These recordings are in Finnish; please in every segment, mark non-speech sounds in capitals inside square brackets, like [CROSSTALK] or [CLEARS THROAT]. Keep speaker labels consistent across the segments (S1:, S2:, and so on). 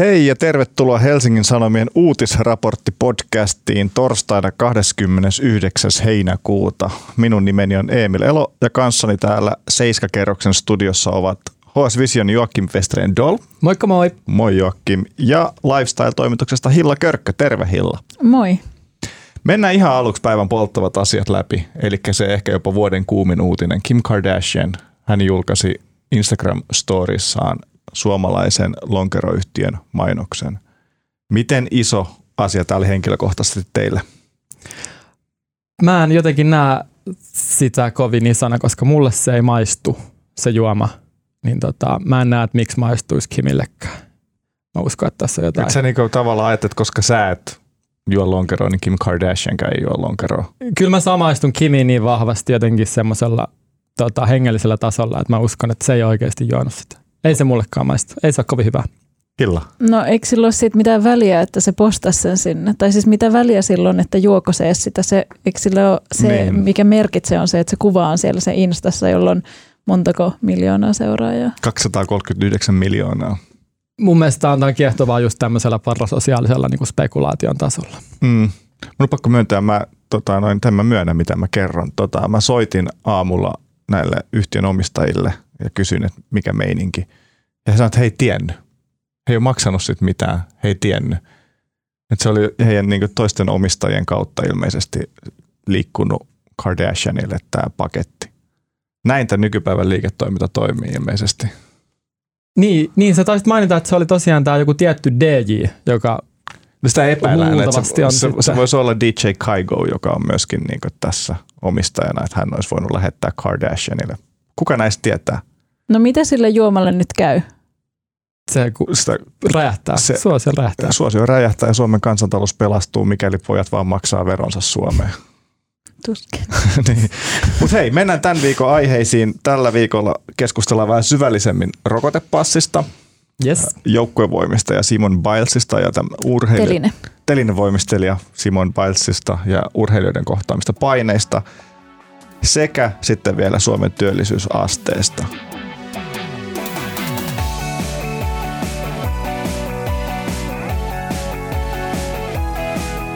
S1: Hei ja tervetuloa Helsingin Sanomien uutisraporttipodcastiin torstaina 29. heinäkuuta. Minun nimeni on Emil Elo ja kanssani täällä Seiskakerroksen studiossa ovat HS Vision Joakim Westreen Doll.
S2: Moikka moi.
S1: Moi Joakim. Ja Lifestyle-toimituksesta Hilla Körkkö. Terve Hilla.
S3: Moi.
S1: Mennään ihan aluksi päivän polttavat asiat läpi. Eli se ehkä jopa vuoden kuumin uutinen. Kim Kardashian, hän julkaisi Instagram-storissaan suomalaisen lonkeroyhtiön mainoksen. Miten iso asia tämä oli henkilökohtaisesti teille?
S2: Mä en jotenkin näe sitä kovin isona, koska mulle se ei maistu, se juoma. Niin tota, mä en näe, että miksi maistuisi Kimillekään. Mä uskon, että tässä on jotain.
S1: Et sä niinku tavallaan ajattelet, koska sä et juo lonkeroa, niin Kim Kardashian ei juo lonkeroa.
S2: Kyllä mä samaistun Kimiin niin vahvasti jotenkin semmoisella tota, hengellisellä tasolla, että mä uskon, että se ei oikeasti juonut sitä. Ei se mullekaan maistu. Ei se ole kovin hyvä.
S1: Hilla.
S3: No eikö sillä ole siitä mitään väliä, että se postasi sen sinne? Tai siis mitä väliä silloin, että juoko se sitä? Se, eikö sillä ole se, niin. mikä merkitsee on se, että se kuva on siellä se Instassa, jolloin montako miljoonaa seuraajaa?
S1: 239 miljoonaa.
S2: Mun mielestä on kiehtovaa just tämmöisellä parasosiaalisella niin kuin spekulaation tasolla.
S1: Mm. Mun on pakko myöntää, mä, tota, noin, tämän mä myönnän, mitä mä kerron. Tota, mä soitin aamulla näille yhtiön omistajille ja kysyin, että mikä meininki. Ja he sanoivat, että he ei tiennyt. He ei ole maksanut sit mitään, he ei tiennyt. Että se oli heidän niin toisten omistajien kautta ilmeisesti liikkunut Kardashianille tämä paketti. Näin tämä nykypäivän liiketoiminta toimii ilmeisesti.
S2: Niin, niin sä taisit mainita, että se oli tosiaan tämä joku tietty DJ, joka
S1: No sitä epäillään, että se,
S2: on
S1: se, se voisi olla DJ Kygo, joka on myöskin niin tässä omistajana, että hän olisi voinut lähettää Kardashianille. Kuka näistä tietää?
S3: No mitä sille juomalle nyt käy?
S2: Se sitä, räjähtää, se, suosio räjähtää.
S1: Suosio räjähtää ja Suomen kansantalous pelastuu, mikäli pojat vaan maksaa veronsa Suomeen. [LAUGHS]
S3: Tuskin. [LAUGHS]
S1: niin. Mutta hei, mennään tämän viikon aiheisiin. Tällä viikolla keskustellaan vähän syvällisemmin rokotepassista,
S2: yes.
S1: joukkuevoimista ja Simon Bilesista ja urheilija,
S3: Teline.
S1: telinevoimistelija Simon Bilesista ja urheilijoiden kohtaamista paineista sekä sitten vielä Suomen työllisyysasteesta.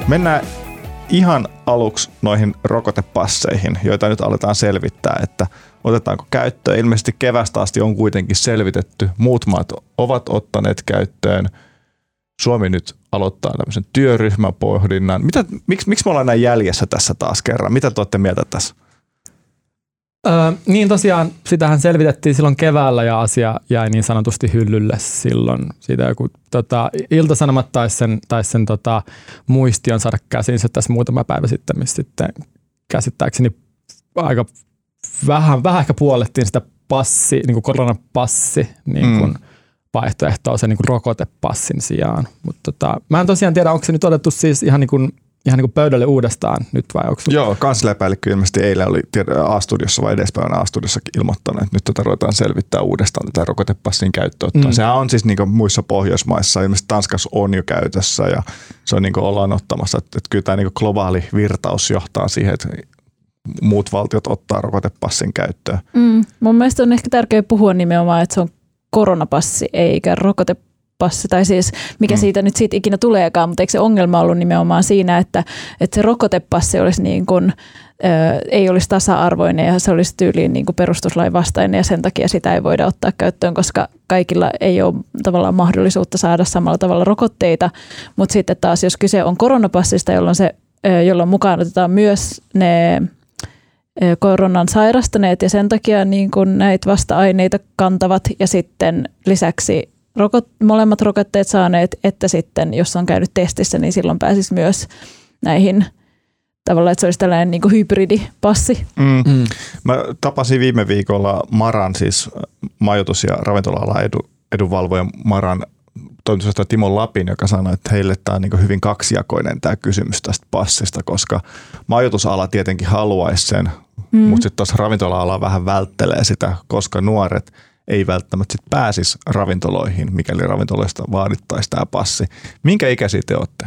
S1: Mennään ihan aluksi noihin rokotepasseihin, joita nyt aletaan selvittää, että otetaanko käyttöön. Ilmeisesti kevästä asti on kuitenkin selvitetty. Muut maat ovat ottaneet käyttöön. Suomi nyt aloittaa tämmöisen työryhmäpohdinnan. Mitä, miksi, miksi me ollaan näin jäljessä tässä taas kerran? Mitä te olette mieltä tässä?
S2: Öö, niin tosiaan, sitähän selvitettiin silloin keväällä ja asia jäi niin sanotusti hyllylle silloin. Siitä joku tota, iltasanomat taisi sen, tais sen tota, muistion saada käsinsä tässä muutama päivä sitten, missä sitten käsittääkseni aika vähän, vähän ehkä puolettiin sitä passi, niin kuin koronapassi niin kuin mm. vaihtoehtoa sen niin kuin rokotepassin sijaan. Mutta tota, mä en tosiaan tiedä, onko se nyt otettu siis ihan niin kuin ihan niin kuin pöydälle uudestaan nyt vai onko
S1: Joo, kansliapäällikkö ilmeisesti eilen oli A-studiossa vai edespäivänä A-studiossa ilmoittanut, että nyt tätä ruvetaan selvittää uudestaan tätä rokotepassin käyttöönottoa. Mm. Sehän on siis niin kuin muissa Pohjoismaissa, ilmeisesti Tanskassa on jo käytössä ja se on niin kuin ollaan ottamassa, että, että kyllä tämä niin kuin globaali virtaus johtaa siihen, että muut valtiot ottaa rokotepassin käyttöön.
S3: Mm. Mun mielestä on ehkä tärkeää puhua nimenomaan, että se on koronapassi eikä rokotepassi passi, tai siis mikä mm. siitä nyt siitä ikinä tuleekaan, mutta eikö se ongelma ollut nimenomaan siinä, että, että se rokotepassi olisi niin kuin, ei olisi tasa-arvoinen ja se olisi tyyliin niin kuin perustuslain vastainen ja sen takia sitä ei voida ottaa käyttöön, koska kaikilla ei ole tavallaan mahdollisuutta saada samalla tavalla rokotteita, mutta sitten taas jos kyse on koronapassista, jolloin, se, jolloin mukaan otetaan myös ne koronan sairastaneet ja sen takia niin kun näitä vasta-aineita kantavat ja sitten lisäksi rokot, molemmat rokotteet saaneet, että sitten jos on käynyt testissä, niin silloin pääsisi myös näihin tavallaan, että se olisi tällainen niin hybridipassi.
S1: Mm. Mm. Mä tapasin viime viikolla Maran, siis majoitus- ja ravintola edu, edunvalvoja Maran toimitusjohtaja Timo Lapin, joka sanoi, että heille tämä on niin hyvin kaksijakoinen tämä kysymys tästä passista, koska majoitusala tietenkin haluaisi sen, mm. mutta sitten taas ravintola-ala vähän välttelee sitä, koska nuoret – ei välttämättä sit pääsisi ravintoloihin, mikäli ravintoloista vaadittaisi tämä passi. Minkä ikäisiä te olette?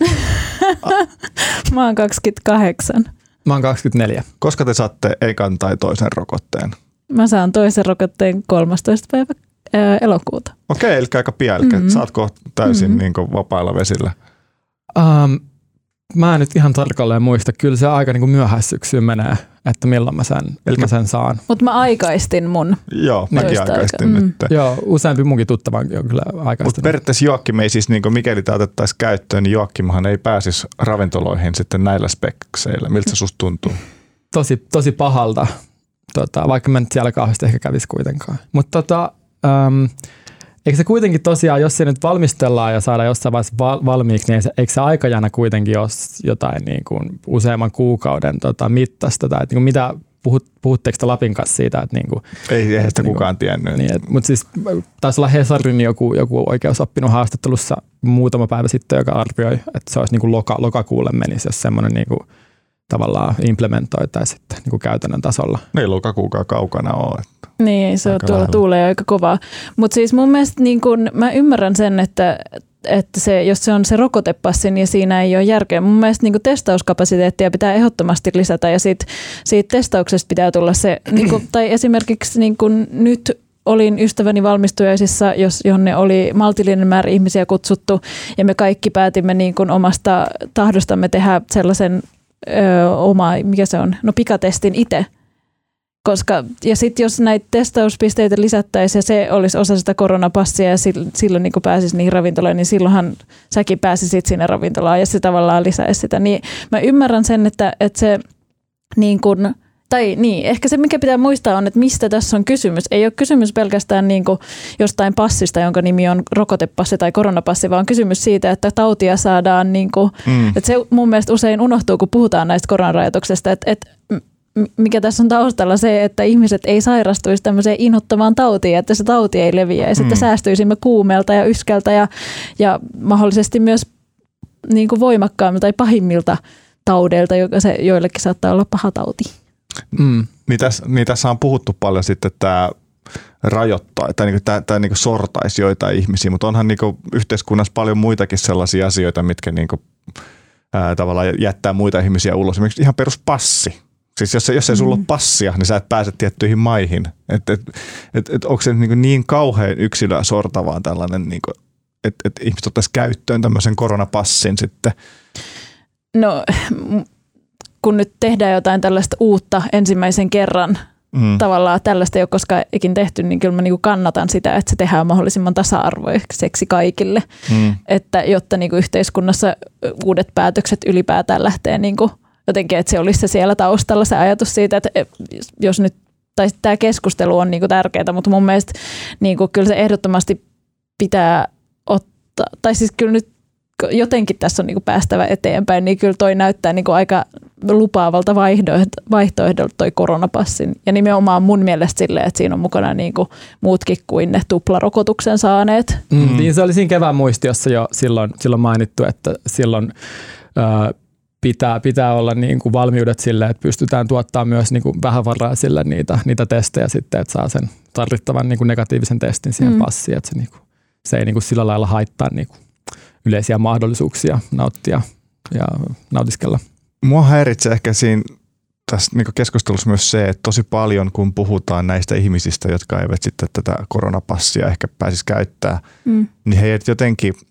S1: [LAUGHS]
S3: Mä oon 28.
S2: Mä oon 24.
S1: Koska te saatte ekan tai toisen rokotteen?
S3: Mä saan toisen rokotteen 13. päivä elokuuta.
S1: Okei, eli aika pian. Eli mm-hmm. saatko täysin mm-hmm. niin vapailla vesillä?
S2: Um, mä en nyt ihan tarkalleen muista. Kyllä se aika niin myöhäissyksyyn menee, että milloin mä sen, Eli... mä sen saan.
S3: Mutta mä aikaistin mun.
S1: Joo, mäkin aikaistin aika. nyt.
S2: Mm. Joo, useampi munkin tuttava on kyllä aikaistin. Mutta
S1: periaatteessa Joakim ei siis, niin mikäli tämä otettaisiin käyttöön, niin Joakimhan ei pääsisi ravintoloihin sitten näillä spekseillä. Miltä se susta tuntuu?
S2: Tosi, tosi pahalta, tota, vaikka mä nyt siellä kauheasti ehkä kävisi kuitenkaan. Mutta tota, um, Eikö se kuitenkin tosiaan, jos se nyt valmistellaan ja saadaan jossain vaiheessa valmiiksi, niin eikö se aikajana kuitenkin ole jotain niin kuin useamman kuukauden tota, mittaista? Tai että niin kuin mitä, puhut, puhutteko te Lapin kanssa siitä? Että niin kuin,
S1: Ei eihän sitä
S2: niin
S1: kukaan tiennyt.
S2: Niin, et, mutta siis taisi olla Hesarin joku, joku oikeusoppinut haastattelussa muutama päivä sitten, joka arvioi, että se olisi niin kuin loka, lokakuulle menisi, jos semmoinen niin kuin, tavallaan implementoitaisiin sitten niin kuin käytännön tasolla.
S1: Ei lokakuukaan kaukana ole.
S3: Niin, se on tuolla lähellä. tuulee aika kovaa. Mutta siis mun mielestä niin kun, mä ymmärrän sen, että, että se, jos se on se rokotepassi, niin siinä ei ole järkeä. Mun mielestä niin testauskapasiteettia pitää ehdottomasti lisätä ja siitä, siitä testauksesta pitää tulla se, [CLEARS THROAT] niin kun, tai esimerkiksi niin kun nyt olin ystäväni valmistujaisissa, jos, jonne oli maltillinen määrä ihmisiä kutsuttu ja me kaikki päätimme niin kun omasta tahdostamme tehdä sellaisen ö, oma, mikä se on, no pikatestin itse koska, ja sitten jos näitä testauspisteitä lisättäisiin ja se olisi osa sitä koronapassia ja silloin niin pääsisi niihin ravintoloihin, niin silloinhan säkin pääsisit sinne ravintolaan ja se tavallaan lisäisi sitä. Niin mä ymmärrän sen, että, että se niin kuin, tai niin, ehkä se mikä pitää muistaa on, että mistä tässä on kysymys. Ei ole kysymys pelkästään niin kuin jostain passista, jonka nimi on rokotepassi tai koronapassi, vaan kysymys siitä, että tautia saadaan, niin kuin, mm. että se mun mielestä usein unohtuu, kun puhutaan näistä koronarajoituksista, että, että mikä tässä on taustalla se, että ihmiset ei sairastuisi tämmöiseen inhottavaan tautiin, että se tauti ei leviäisi, mm. että säästyisimme kuumelta ja yskältä ja, ja mahdollisesti myös niin kuin voimakkaammin tai pahimmilta taudeilta, joka se joillekin saattaa olla paha tauti.
S1: Mm. Niin, tässä, niin tässä on puhuttu paljon sitten, että tämä rajoittaa tai niin tämä, tämä niin sortaisi joitain ihmisiä, mutta onhan niin yhteiskunnassa paljon muitakin sellaisia asioita, mitkä niin kuin, ää, tavallaan jättää muita ihmisiä ulos. Esimerkiksi ihan peruspassi Siis jos, jos ei sulla mm. ole passia, niin sä et pääse tiettyihin maihin. Et, et, et, et onko se niin, niin kauhean yksilöä sortavaa tällainen, niin että et ihmiset ottaisi käyttöön tämmöisen koronapassin sitten?
S3: No kun nyt tehdään jotain tällaista uutta ensimmäisen kerran, mm. tavallaan tällaista ei ole koskaan ikin tehty, niin kyllä mä niin kannatan sitä, että se tehdään mahdollisimman tasa-arvoiseksi kaikille. Mm. Että jotta niin yhteiskunnassa uudet päätökset ylipäätään lähtee niin kuin jotenkin, että se olisi se siellä taustalla se ajatus siitä, että jos nyt, tai tämä keskustelu on niinku tärkeää, mutta mun mielestä niinku, kyllä se ehdottomasti pitää ottaa, tai siis kyllä nyt jotenkin tässä on niinku päästävä eteenpäin, niin kyllä toi näyttää niinku aika lupaavalta vaihtoehdolta toi koronapassin. Ja nimenomaan mun mielestä silleen, että siinä on mukana niinku muutkin kuin ne tuplarokotuksen saaneet.
S2: Mm, mm. Niin se oli siinä kevään muistiossa jo silloin, silloin mainittu, että silloin pitää, pitää olla niin kuin valmiudet sille, että pystytään tuottaa myös niin kuin vähävaraisille niitä, niitä testejä sitten, että saa sen tarvittavan niin kuin negatiivisen testin siihen mm. passiin, että se, niin kuin, se ei niin kuin sillä lailla haittaa niin kuin yleisiä mahdollisuuksia nauttia ja nautiskella.
S1: Mua häiritsee ehkä siinä tässä niin keskustelussa myös se, että tosi paljon kun puhutaan näistä ihmisistä, jotka eivät sitten tätä koronapassia ehkä pääsisi käyttää, mm. niin heidät jotenkin –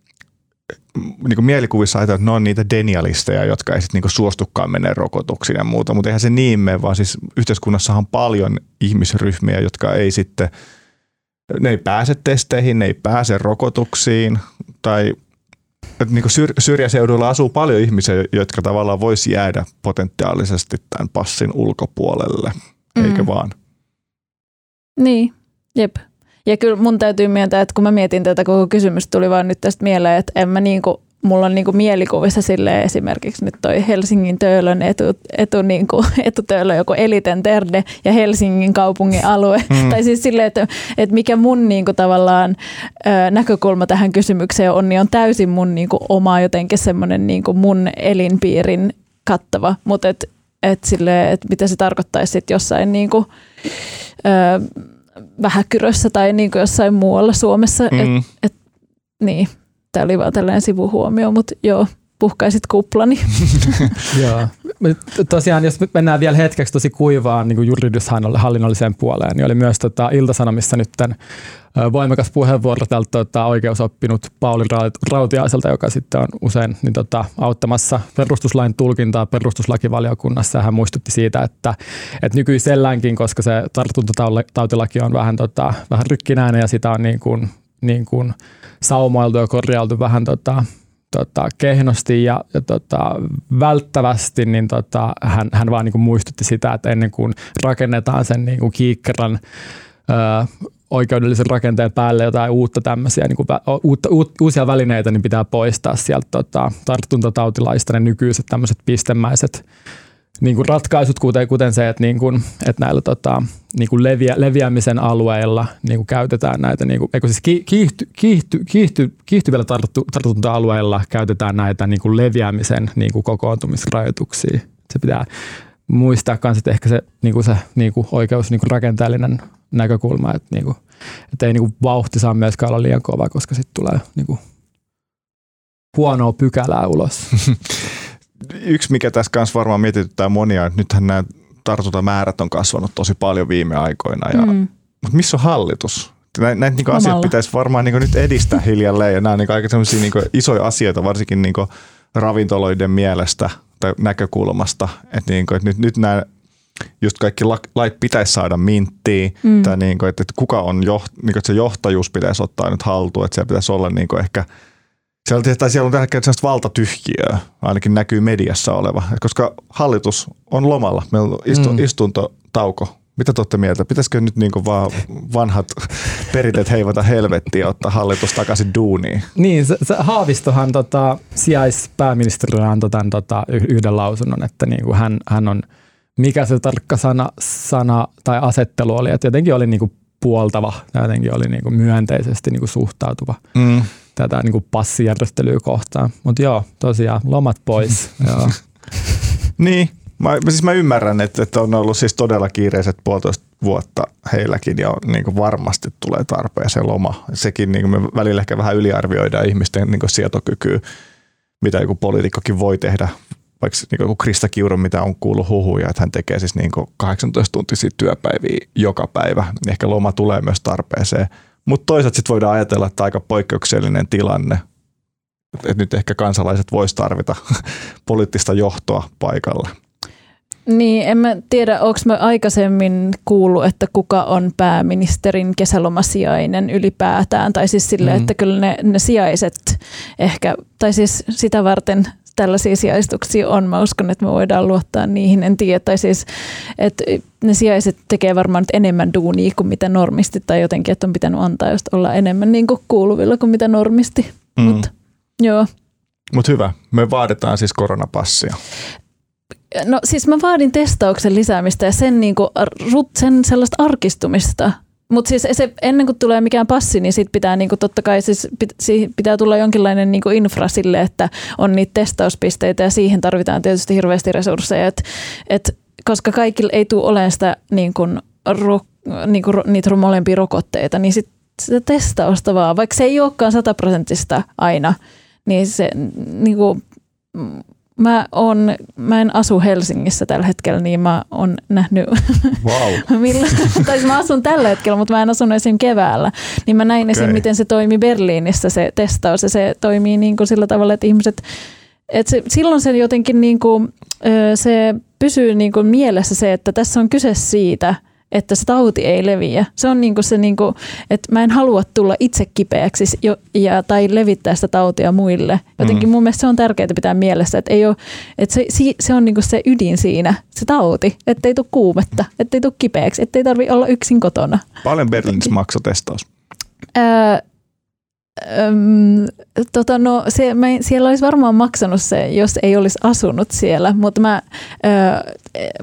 S1: niin kuin mielikuvissa ajatellaan, että ne on niitä denialisteja, jotka ei sitten niin suostukaan mennä rokotuksiin ja muuta, mutta eihän se niin mene, vaan siis yhteiskunnassahan on paljon ihmisryhmiä, jotka ei sitten, ne ei pääse testeihin, ne ei pääse rokotuksiin tai niin syr- syrjäseudulla asuu paljon ihmisiä, jotka tavallaan voisi jäädä potentiaalisesti tämän passin ulkopuolelle, mm. eikö vaan?
S3: Niin, jep. Ja kyllä mun täytyy myöntää, että kun mä mietin tätä koko kysymystä, tuli vaan nyt tästä mieleen, että en mä niinku, mulla on niinku mielikuvissa sille esimerkiksi nyt toi Helsingin Töölön etu, etu niinku, [LAUGHS] etutöölö joku Eliten Terde ja Helsingin kaupungin alue. Mm. [LAUGHS] tai siis silleen, että, että mikä mun niinku tavallaan ö, näkökulma tähän kysymykseen on, niin on täysin mun niinku oma jotenkin semmoinen niinku mun elinpiirin kattava, mutta et, et sille, et mitä se tarkoittaisi sitten jossain niinku, ö, Vähäkyrössä tai niin kuin jossain muualla Suomessa. Mm. Et, et, niin, tämä oli vaan tällainen sivuhuomio, mutta joo. puhkaisit kuplani. [LAUGHS]
S2: Joo. Tosiaan, jos mennään vielä hetkeksi tosi kuivaan niin juridishallinnolliseen puoleen, niin oli myös tota, Iltasanomissa nyt voimakas puheenvuoro tältä tota, oikeusoppinut Pauli Rautiaiselta, joka sitten on usein niin, tota, auttamassa perustuslain tulkintaa perustuslakivaliokunnassa. Hän muistutti siitä, että, että nykyiselläänkin, koska se tartuntatautilaki on vähän, tota, vähän rykkinäinen ja sitä on niin kuin, niin kuin saumoiltu ja korjailtu vähän tota, tota, kehnosti ja, ja tota, välttävästi, niin tota, hän, hän vaan niin kuin muistutti sitä, että ennen kuin rakennetaan sen niin kuin kiikkeran ö, oikeudellisen rakenteen päälle jotain uutta tämmöisiä, niin kuin, uutta, uut, uusia välineitä, niin pitää poistaa sieltä tota, tartuntatautilaista ne nykyiset tämmöiset pistemäiset niin kuin ratkaisut, kuten, kuten se, että, niin kuin, että näillä tota, niin kuin leviä, leviämisen alueilla niin kuin käytetään näitä, niin kuin, eikö siis kiihty, kiihty, kiihty, kiihtyvillä tarttu, tartunta-alueilla käytetään näitä niin kuin leviämisen niin kuin kokoontumisrajoituksia. Se pitää muistaa myös, että ehkä se, niin kuin se niin kuin oikeus niin kuin rakenteellinen näkökulma, että, niin kuin, että ei niin kuin vauhti saa myöskään olla liian kova, koska sitten tulee niin kuin huonoa pykälää ulos. [LAUGHS]
S1: yksi, mikä tässä kanssa varmaan mietityttää monia, että nythän nämä tartuntamäärät on kasvanut tosi paljon viime aikoina. Ja, mm. Mutta missä on hallitus? Näitä, näitä niin asiat pitäisi varmaan niin nyt edistää hiljalleen ja nämä on niin aika niin isoja asioita, varsinkin niin ravintoloiden mielestä tai näkökulmasta, että, niin kuin, että nyt, nyt nämä just kaikki lait pitäisi saada minttiin, mm. tai niin kuin, että, että kuka on, joht, niin kuin, että se johtajuus pitäisi ottaa nyt haltuun, että siellä pitäisi olla niin kuin ehkä – siellä, tai siellä on tällä hetkellä sellaista valtatyhjiöä, ainakin näkyy mediassa oleva, koska hallitus on lomalla, meillä on istu, mm. istuntotauko. Mitä te olette mieltä? Pitäisikö nyt niin vaan vanhat perinteet heivata helvettiin ja ottaa hallitus takaisin duuniin?
S2: Niin, se, se Haavistohan tota, sijaispääministeri antoi tämän tota, yhden lausunnon, että niin kuin hän, hän on, mikä se tarkka sana, sana tai asettelu oli, että jotenkin oli niin kuin puoltava, jotenkin oli niin kuin myönteisesti niin kuin suhtautuva. Mm tätä niin kuin passijärjestelyä kohtaan. Mutta joo, tosiaan lomat pois. [LAUGHS] joo.
S1: niin, mä, siis mä ymmärrän, että, että on ollut siis todella kiireiset puolitoista vuotta heilläkin ja niin kuin varmasti tulee tarpeeseen loma. Sekin niin kuin me välillä ehkä vähän yliarvioidaan ihmisten niin kuin sietokykyä, mitä joku poliitikkokin voi tehdä vaikka niin kuin Krista Kiuru, mitä on kuullut huhuja, että hän tekee siis niin 18-tuntisia työpäiviä joka päivä, niin ehkä loma tulee myös tarpeeseen. Mutta toisaalta sitten voidaan ajatella, että aika poikkeuksellinen tilanne, että nyt ehkä kansalaiset voisi tarvita [LAUGHS] poliittista johtoa paikalle.
S3: Niin, en mä tiedä, onko mä aikaisemmin kuullut, että kuka on pääministerin kesälomasijainen ylipäätään, tai siis sille, mm. että kyllä ne, ne sijaiset ehkä, tai siis sitä varten tällaisia sijaistuksia on. Mä uskon, että me voidaan luottaa niihin. En tiedä, tai siis, että ne sijaiset tekee varmaan nyt enemmän duunia kuin mitä normisti, tai jotenkin, että on pitänyt antaa just olla enemmän niin kuin kuuluvilla kuin mitä normisti. Mm. Mut, joo.
S1: Mutta hyvä, me vaaditaan siis koronapassia.
S3: No siis mä vaadin testauksen lisäämistä ja sen, niinku, sen sellaista arkistumista, mutta siis se, ennen kuin tulee mikään passi, niin sit pitää niinku, totta kai siis pit, pitää tulla jonkinlainen niinku infra sille, että on niitä testauspisteitä ja siihen tarvitaan tietysti hirveästi resursseja. Et, et, koska kaikilla ei tule olemaan sitä niinku, ro, niinku, niitä molempia rokotteita, niin sit sitä testausta vaan, vaikka se ei olekaan sataprosenttista aina, niin se niinku, Mä, on, mä en asu Helsingissä tällä hetkellä, niin mä oon nähnyt, [LAUGHS]
S1: wow.
S3: millä, [LAUGHS] tai siis mä asun tällä hetkellä, mutta mä en asunut esim. keväällä, niin mä näin okay. esim. miten se toimi Berliinissä se testaus ja se toimii niin kuin sillä tavalla, että ihmiset, että se, silloin se jotenkin niin kuin, se pysyy niin kuin mielessä se, että tässä on kyse siitä, että se tauti ei leviä. Se on niinku se, niinku, että mä en halua tulla itse kipeäksi jo, ja, tai levittää sitä tautia muille. Jotenkin mm. mun mielestä se on tärkeää pitää mielessä, että, ei ole, että se, se on niinku se ydin siinä, se tauti, ettei tule kuumetta, ettei tule kipeäksi, ettei tarvi olla yksin kotona.
S1: Paljon Berliinissä maksoi testaus?
S3: Öö, Öm, tota no, se, mä, siellä olisi varmaan maksanut se, jos ei olisi asunut siellä, mutta mä, ö,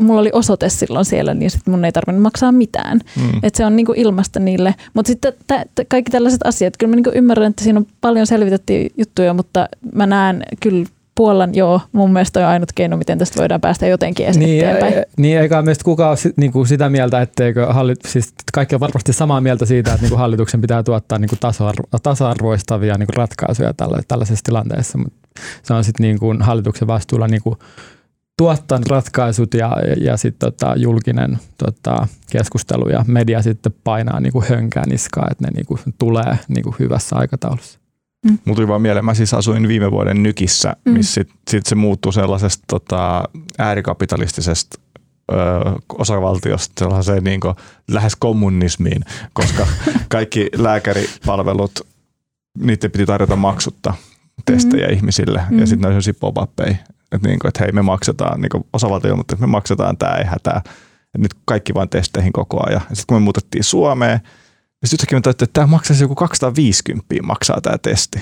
S3: mulla oli osoite silloin siellä, niin sit mun ei tarvinnut maksaa mitään. Mm. Et se on niinku ilmasta niille. Mutta sitten t- t- kaikki tällaiset asiat, kyllä mä niinku ymmärrän, että siinä on paljon selvitettiin juttuja, mutta mä näen kyllä puollan, joo, mun mielestä on ainut keino, miten tästä voidaan päästä jotenkin edes
S2: Niin,
S3: eteenpäin.
S2: ei, niin eikä meistä kukaan ole si- niinku sitä mieltä, etteikö hallit, siis kaikki on varmasti samaa mieltä siitä, että niinku hallituksen pitää tuottaa niinku tasa-arvo, tasa-arvoistavia niinku ratkaisuja tällä, tällaisessa tilanteessa, mutta se on sitten niinku hallituksen vastuulla niinku tuottaa ne ratkaisut ja, ja sitten tota, julkinen tota, keskustelu ja media sitten painaa niinku hönkää niskaa, että ne niinku tulee niinku hyvässä aikataulussa.
S1: Mulla tuli vaan mieleen, mä siis asuin viime vuoden Nykissä,
S3: Mm.
S1: missä sit, sit se muuttui sellaisesta tota, äärikapitalistisesta ö, osavaltiosta sellaiseen niin lähes kommunismiin, koska [LAUGHS] kaikki lääkäripalvelut, niiden piti tarjota maksutta testejä
S3: Mhm.
S1: ihmisille
S3: Mhm.
S1: ja sitten oli sellaisia pop-uppeja, että, niin kuin, että hei me maksetaan, niin kuin osavaltio että me maksetaan tämä, ei hätää. Ja nyt kaikki vaan testeihin koko ajan. Ja sitten kun me muutettiin Suomeen, ja sitten yhtäkkiä me tajuttiin, että tämä maksaisi joku 250 maksaa tämä testi.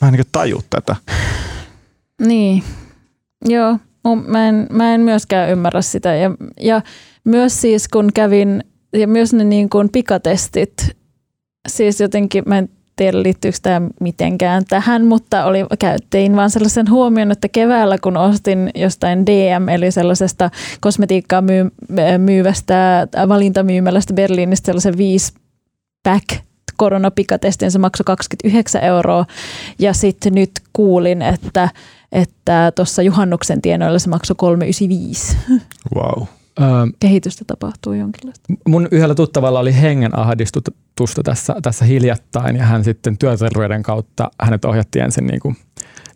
S1: Mä en niin taju tätä.
S3: Niin, joo. Mä en, mä en myöskään ymmärrä sitä. Ja, ja myös siis kun kävin, ja myös ne niin kuin pikatestit, siis jotenkin, mä en tiedä liittyykö tämä mitenkään tähän, mutta oli, käyttiin vaan sellaisen huomion, että keväällä kun ostin jostain DM, eli sellaisesta kosmetiikkaa myy, myyvästä valintamyymälästä Berliinistä sellaisen viisi pack koronapikatestin, se maksoi 29 euroa. Ja sitten nyt kuulin, että että tuossa juhannuksen tienoilla se maksoi 395.
S1: Wow. [LAUGHS]
S2: Öö,
S3: Kehitystä tapahtuu jonkinlaista.
S2: mun yhdellä tuttavalla oli hengenahdistusta tässä, tässä hiljattain ja hän sitten työterveyden kautta hänet ohjattiin ensin niin kuin,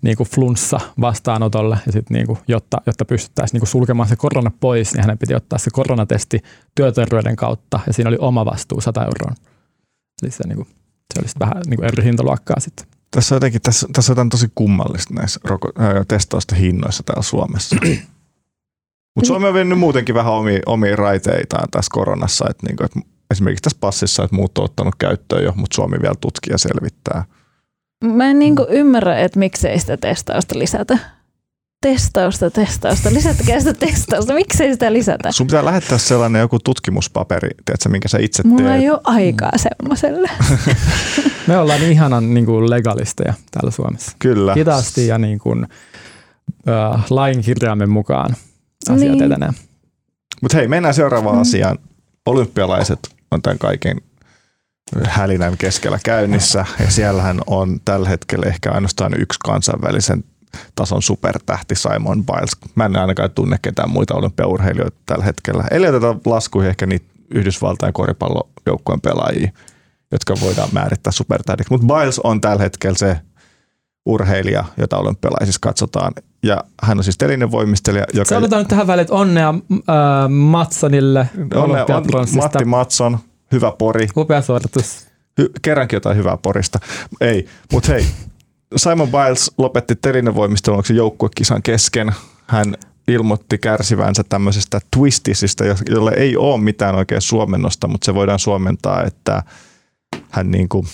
S2: niin kuin flunssa vastaanotolle ja sitten niin kuin, jotta, jotta pystyttäisiin niin kuin sulkemaan se korona pois, niin hänen piti ottaa se koronatesti työterveyden kautta ja siinä oli oma vastuu 100 euroa. Eli se, niin kuin, se oli sitten vähän niin kuin eri hintaluokkaa sitten.
S1: Tässä on jotenkin, tässä, tässä on jotain tosi kummallista näissä roko, ää, testausten hinnoissa täällä Suomessa. [CLEARS THROAT] Mutta Suomi on vienyt muutenkin vähän omia, omia raiteitaan tässä koronassa. Että niinku, et esimerkiksi tässä passissa, että muut on ottanut käyttöön jo, mutta Suomi vielä tutkii ja selvittää.
S3: Mä en niin ymmärrä, että miksei sitä testausta lisätä. Testausta, testausta. Lisätkää sitä testausta. Miksei sitä lisätä?
S1: Sun pitää lähettää sellainen joku tutkimuspaperi, tiedätkö, minkä sä itse
S3: Mulla
S1: teet.
S3: ei ole aikaa semmoiselle. [LAUGHS]
S2: Me ollaan ihanan niin kuin legalisteja täällä Suomessa.
S1: Kyllä.
S2: Hitaasti ja niin kuin, äh, lain kirjaimen mukaan asiat
S3: Niin.
S2: etenee.
S1: Mutta hei, mennään seuraavaan
S3: Mm.
S1: asiaan. Olympialaiset on tämän kaiken hälinän keskellä käynnissä ja siellähän on tällä hetkellä ehkä ainoastaan yksi kansainvälisen tason supertähti Simon Biles. Mä en ainakaan tunne ketään muita olympiaurheilijoita tällä hetkellä. Eli otetaan laskuihin ehkä niitä Yhdysvaltain koripallojoukkueen pelaajia, jotka voidaan määrittää supertähdiksi. Mutta Biles on tällä hetkellä se urheilija, jota olympialaisissa katsotaan. Ja hän on siis telinevoimistelija, joka...
S2: Sanotaan nyt tähän väliin, että onnea äh, Matsonille
S1: on, on. Matti Matson, hyvä pori.
S2: Upea suoritus.
S1: Hy- kerrankin jotain hyvää porista. Ei, mutta hei, Simon Biles lopetti telinevoimistelun joukkuekisan kesken. Hän ilmoitti kärsivänsä tämmöisestä twistisistä, jo- jolle ei ole mitään oikein suomennosta, mutta se voidaan suomentaa, että hän niinku,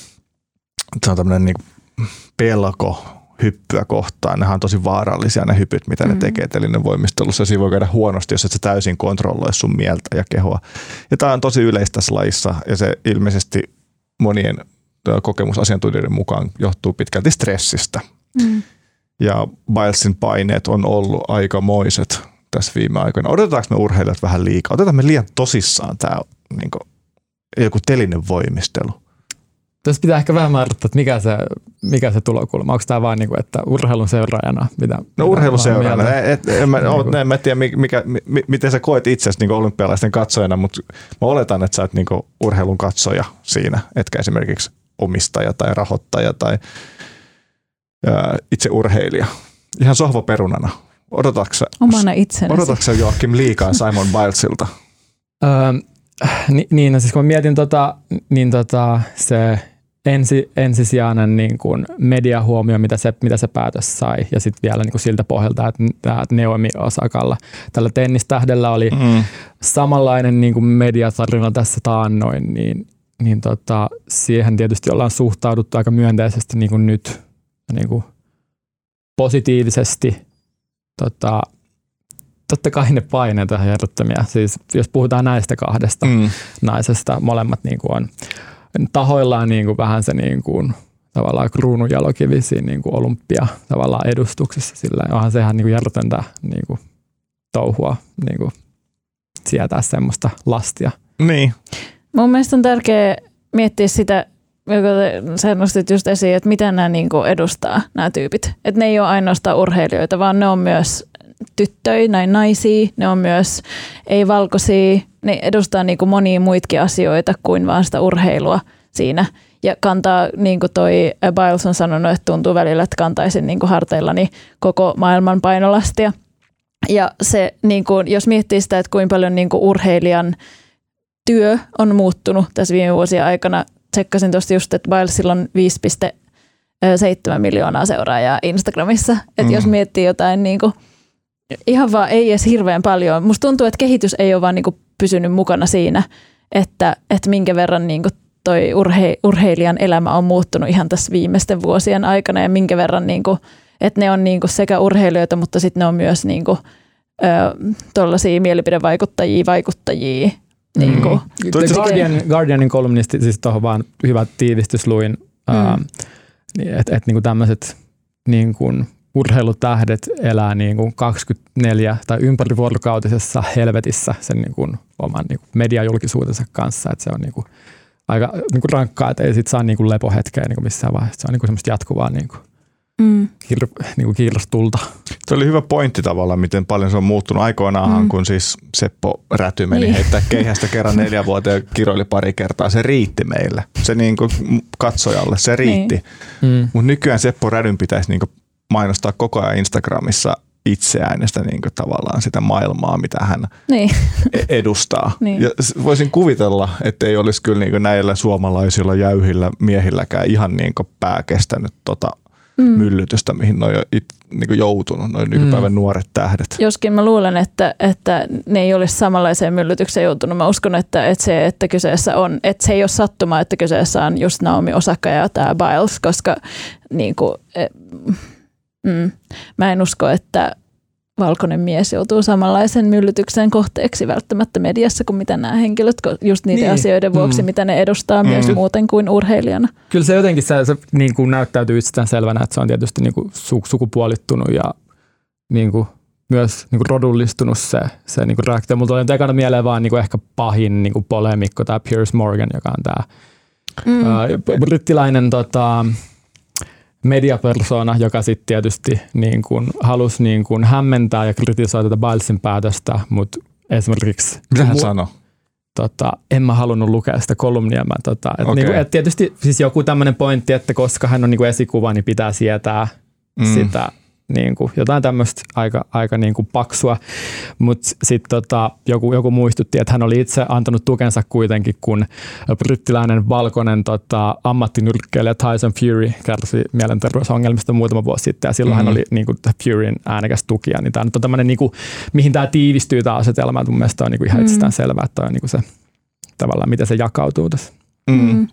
S1: se on tämmöinen niinku pelko hyppyä kohtaan. Nehän on tosi vaarallisia ne hypyt, mitä mm. ne
S3: Mm.
S1: tekee telinevoimistelussa. Siinä voi käydä huonosti, jos et sä täysin kontrolloi sun mieltä ja kehoa. Ja tämä on tosi yleistä tässä lajissa ja se ilmeisesti monien kokemusasiantuntijoiden mukaan johtuu pitkälti stressistä.
S3: Mm.
S1: Ja Bilesin paineet on ollut aikamoiset tässä viime aikoina. Odotetaanko me urheilijat vähän liikaa? Otetaan me liian tosissaan tämä niin joku telinen voimistelu.
S2: Tässä pitää ehkä vähän määrittää, että mikä se, mikä se tulokulma. Onko tämä vain, niin kuin, että urheilun seuraajana? Mitä,
S1: No
S2: mä oon mieltä?
S1: Et, en, mä,
S2: Niin kuin-
S1: en mä tiedä, mikä, mi, miten sä koet itsesi niin olympialaisten katsojana, mutta mä oletan, että sä oot niin urheilun katsoja siinä, etkä esimerkiksi omistaja tai rahoittaja tai ää, itse urheilija. Ihan sohvaperunana. Odotatko sä,
S3: Omana itsenäsi.
S1: odotatko Joakim liikaa Simon Bilesilta?
S2: Öö, ni, niin, no siis kun mietin tota, niin tota, se ensi, ensisijainen niin kuin mediahuomio, mitä se, mitä se päätös sai, ja sitten vielä niin kuin siltä pohjalta, että tämä Naomi Osakalla, tällä tennistähdellä oli
S1: Mm.
S2: samanlainen niin kuin mediatarina tässä taannoin, niin, niin tota, siihen tietysti ollaan suhtauduttu aika myönteisesti niin kuin nyt niin kuin positiivisesti. Tota, totta kai ne paineet on järjettömiä. Siis jos puhutaan näistä kahdesta mm.
S1: Mm.
S2: naisesta, molemmat niin kuin on tahoillaan niin kuin vähän se niin kuin, tavallaan kruununjalokivi siinä niin kuin olympia tavallaan edustuksessa. Sillä onhan sehän niin kuin järjetöntä niin kuin touhua niin kuin sietää semmoista lastia.
S1: Niin.
S3: Mun mielestä on tärkeää miettiä sitä, joka sä nostit just esiin, että miten nämä niin edustaa nämä tyypit. Että ne ei ole ainoastaan urheilijoita, vaan ne on myös tyttöjä, näin naisia, ne on myös ei-valkoisia, ne edustaa niin kuin monia muitakin asioita kuin vaan sitä urheilua siinä. Ja kantaa, niin kuin toi Biles on sanonut, että tuntuu välillä, että kantaisin niin harteillani koko maailman painolastia. Ja se, niin kuin, jos miettii sitä, että kuinka paljon niin kuin urheilijan työ on muuttunut tässä viime vuosien aikana, tsekkasin tuosta just, että Bilesilla on 5,7 miljoonaa seuraajaa Instagramissa. Että mm. jos miettii jotain niin kuin, ihan vaan ei edes hirveän paljon. Musta tuntuu, että kehitys ei ole vaan niin kuin pysynyt mukana siinä, että, että minkä verran niin kuin toi urhe, urheilijan elämä on muuttunut ihan tässä viimeisten vuosien aikana ja minkä verran niin kuin, että ne on niin kuin sekä urheilijoita, mutta sitten ne on myös niin kuin, tuollaisia mielipidevaikuttajia, vaikuttajia. Niin kuin.
S2: Mm. Guardian, Guardianin kolumnisti, siis tuohon vaan hyvä tiivistys luin, mm. että et, niin tämmöiset niin kuin urheilutähdet elää niin kuin 24 tai ympärivuorokautisessa helvetissä sen niin kuin oman niin kuin mediajulkisuutensa kanssa, että se on niin kuin aika niin kuin rankkaa, että ei sit saa niin kuin lepohetkeä niin kuin missään vaiheessa. Se on niin kuin semmoista jatkuvaa niin kuin mm. kir, [LAUGHS] niin kuin kiirrostulta.
S1: Se oli hyvä pointti tavallaan, miten paljon se on muuttunut aikoinaan, mm. kun siis Seppo Räty meni niin. heittää keihästä kerran neljä vuotta ja kiroili pari kertaa. Se riitti meille. Se niin kuin katsojalle, se riitti. Niin. Mm. Mutta nykyään Seppo Rädyn pitäisi niin kuin mainostaa koko ajan Instagramissa itseään ja sitä niin kuin tavallaan sitä maailmaa, mitä hän niin. E- edustaa. niin. Ja voisin kuvitella, että ei olisi kyllä niin näillä suomalaisilla jäyhillä miehilläkään ihan niin pää kestänyt tota mm. myllytystä, mihin ne on jo it, niin joutunut, noin nykypäivän mm. nuoret tähdet.
S3: Joskin mä luulen, että, että ne ei olisi samanlaiseen myllytykseen joutunut. Mä uskon, että, että se, että kyseessä on, että se ei ole sattuma, että kyseessä on just Naomi Osaka ja tämä Biles, koska niin kuin, Mm. Mä en usko, että valkoinen mies joutuu samanlaisen myllytyksen kohteeksi välttämättä mediassa kuin mitä nämä henkilöt, just niiden niin. asioiden vuoksi, mm. mitä ne edustaa mm. myös muuten kuin urheilijana.
S2: Kyllä se jotenkin se, se niin kuin näyttäytyy itsestään selvänä, että se on tietysti niin kuin sukupuolittunut ja niin kuin myös niin kuin rodullistunut se, se niin kuin reaktio. Mulla tuli ekana mieleen vaan niin kuin ehkä pahin niin kuin polemikko, tämä Piers Morgan, joka on tämä mm. uh, brittiläinen tota, mediapersona, joka sitten tietysti niin kun halusi niin kun hämmentää ja kritisoida tätä Bilesin päätöstä, mutta esimerkiksi...
S1: Mitä hän mu- sanoi?
S2: Tota, en mä halunnut lukea sitä kolumnia. Mä, tota, et okay. niin et tietysti siis joku tämmöinen pointti, että koska hän on niin esikuva, niin pitää sietää mm. sitä niin kuin, jotain tämmöistä aika, aika niin kuin paksua, mutta sitten tota, joku, joku muistutti, että hän oli itse antanut tukensa kuitenkin, kun brittiläinen valkoinen tota, ammattinyrkkeilijä Tyson Fury kärsi mielenterveysongelmista muutama vuosi sitten, ja silloin mm-hmm. hän oli niin kuin, Furyn äänekäs tukija, niin tämä on tämmöinen, niin kuin, mihin tämä tiivistyy tämä asetelma, että mun mielestä on niin kuin ihan mm-hmm. itsestään selvää, että on niin kuin se tavallaan, miten se jakautuu tässä. Mm.
S1: Mm.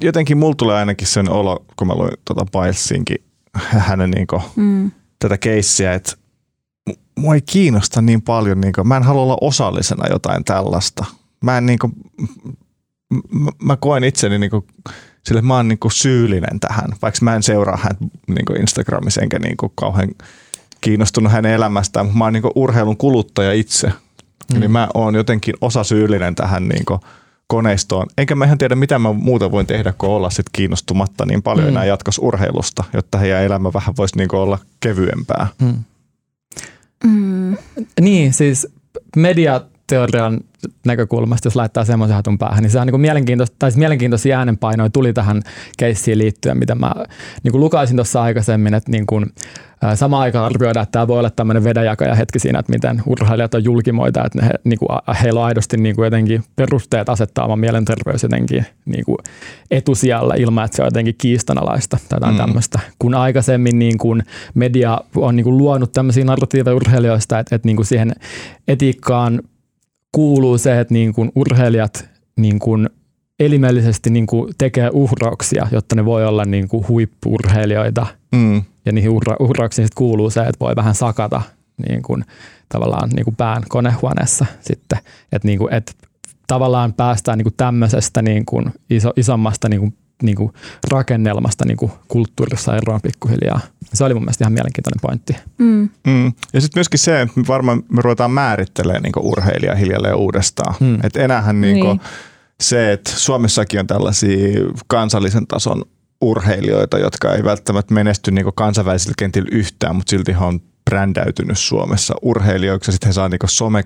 S1: jotenkin mulla tulee ainakin sen olo, kun mä luin tuota Bilesinkin [LAUGHS] hänen niin kuin, mm. tätä keissiä, että mua ei kiinnosta niin paljon, niin kuin, mä en halua olla osallisena jotain tällaista. Mä en niin kuin, mä koen itseni niin kuin, sille mä oon niin kuin syyllinen tähän, vaikka mä en seuraa hän niin kuin Instagramissa enkä niin kuin kauhean kiinnostunut hänen elämästään, mutta mä oon niin kuin urheilun kuluttaja itse. Mm. Niin mä oon jotenkin osa syyllinen tähän niin kuin, koneistoon. Enkä mä ihan tiedä, mitä mä muuta voin tehdä, kuin olla sit kiinnostumatta niin paljon mm. enää jatkossa urheilusta, jotta heidän elämä vähän voisi niinku olla kevyempää. Mm.
S2: Mm. Niin, siis mediateorian näkökulmasta, jos laittaa semmoisen hatun päähän, niin se on niin mielenkiintoista, tai siis mielenkiintoisia äänenpainoja tuli tähän keissiin liittyen, mitä mä niin kuin lukaisin tuossa aikaisemmin, että niin kuin, Samaan aikaan arvioidaan, että tämä voi olla tämmöinen vedäjakaja hetki siinä, että miten urheilijat on julkimoita, että he, niin kuin, heillä on aidosti niin kuin jotenkin perusteet asettaa oman mielenterveys jotenkin niin kuin etusijalla ilman, että se on jotenkin kiistanalaista tai mm. tämmöistä. Kun aikaisemmin niin kuin media on niin kuin luonut tämmöisiä narratiiveja urheilijoista, että, että niin kuin siihen etiikkaan kuuluu se, että niin kuin urheilijat niin kuin elimellisesti niin kuin tekee uhrauksia, jotta ne voi olla niin kuin huippurheilijoita. Mm ja niihin uhra, uhrauksiin kuuluu se, että voi vähän sakata niin kuin, tavallaan niin kuin pään konehuoneessa sitten, että niin kuin, että tavallaan päästään niin kuin tämmöisestä niin kuin iso, isommasta niin kuin niin kuin rakennelmasta niin kuin kulttuurissa eroon pikkuhiljaa. Se oli mun mielestä ihan mielenkiintoinen pointti.
S3: Mm.
S1: Mm. Ja sitten myöskin se, että varmaan me ruvetaan määrittelemään niin urheilijaa hiljalleen uudestaan. Mm. Että enäähän niin niin. se, että Suomessakin on tällaisia kansallisen tason urheilijoita, jotka ei välttämättä menesty niin kansainvälisillä kentillä yhtään, mutta silti he on brändäytynyt Suomessa urheilijoiksi ja sitten he saa niin some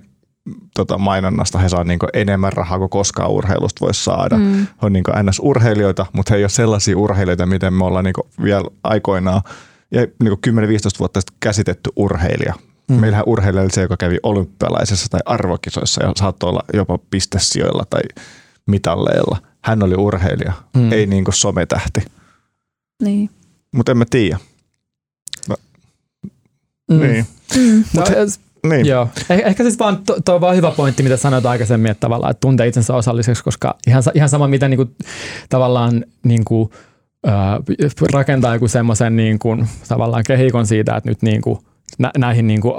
S1: tota, mainonnasta he saa niin enemmän rahaa kuin koskaan urheilusta voisi saada. Mm. He on niin NS-urheilijoita, mutta he ei ole sellaisia urheilijoita, miten me ollaan niin vielä aikoinaan ja niin 10-15 vuotta sitten käsitetty urheilija. Mm. Meillähän urheilija oli se, joka kävi olympialaisessa tai arvokisoissa ja saattoi olla jopa pistesijoilla tai mitalleilla. Hän oli urheilija, mm. ei niin sometähti.
S3: Niin.
S1: Mutta en mä tiedä. No.
S2: Mm. Niin. Mm. Mut, no, niin. Joo. Eh- ehkä siis vaan tuo to on vaan hyvä pointti, mitä sanoit aikaisemmin, että tavallaan että tuntee itsensä osalliseksi, koska ihan, ihan sama mitä niinku, tavallaan niinku, äh, rakentaa joku semmoisen niinku, tavallaan kehikon siitä, että nyt niinku, nä, näihin niin kuin,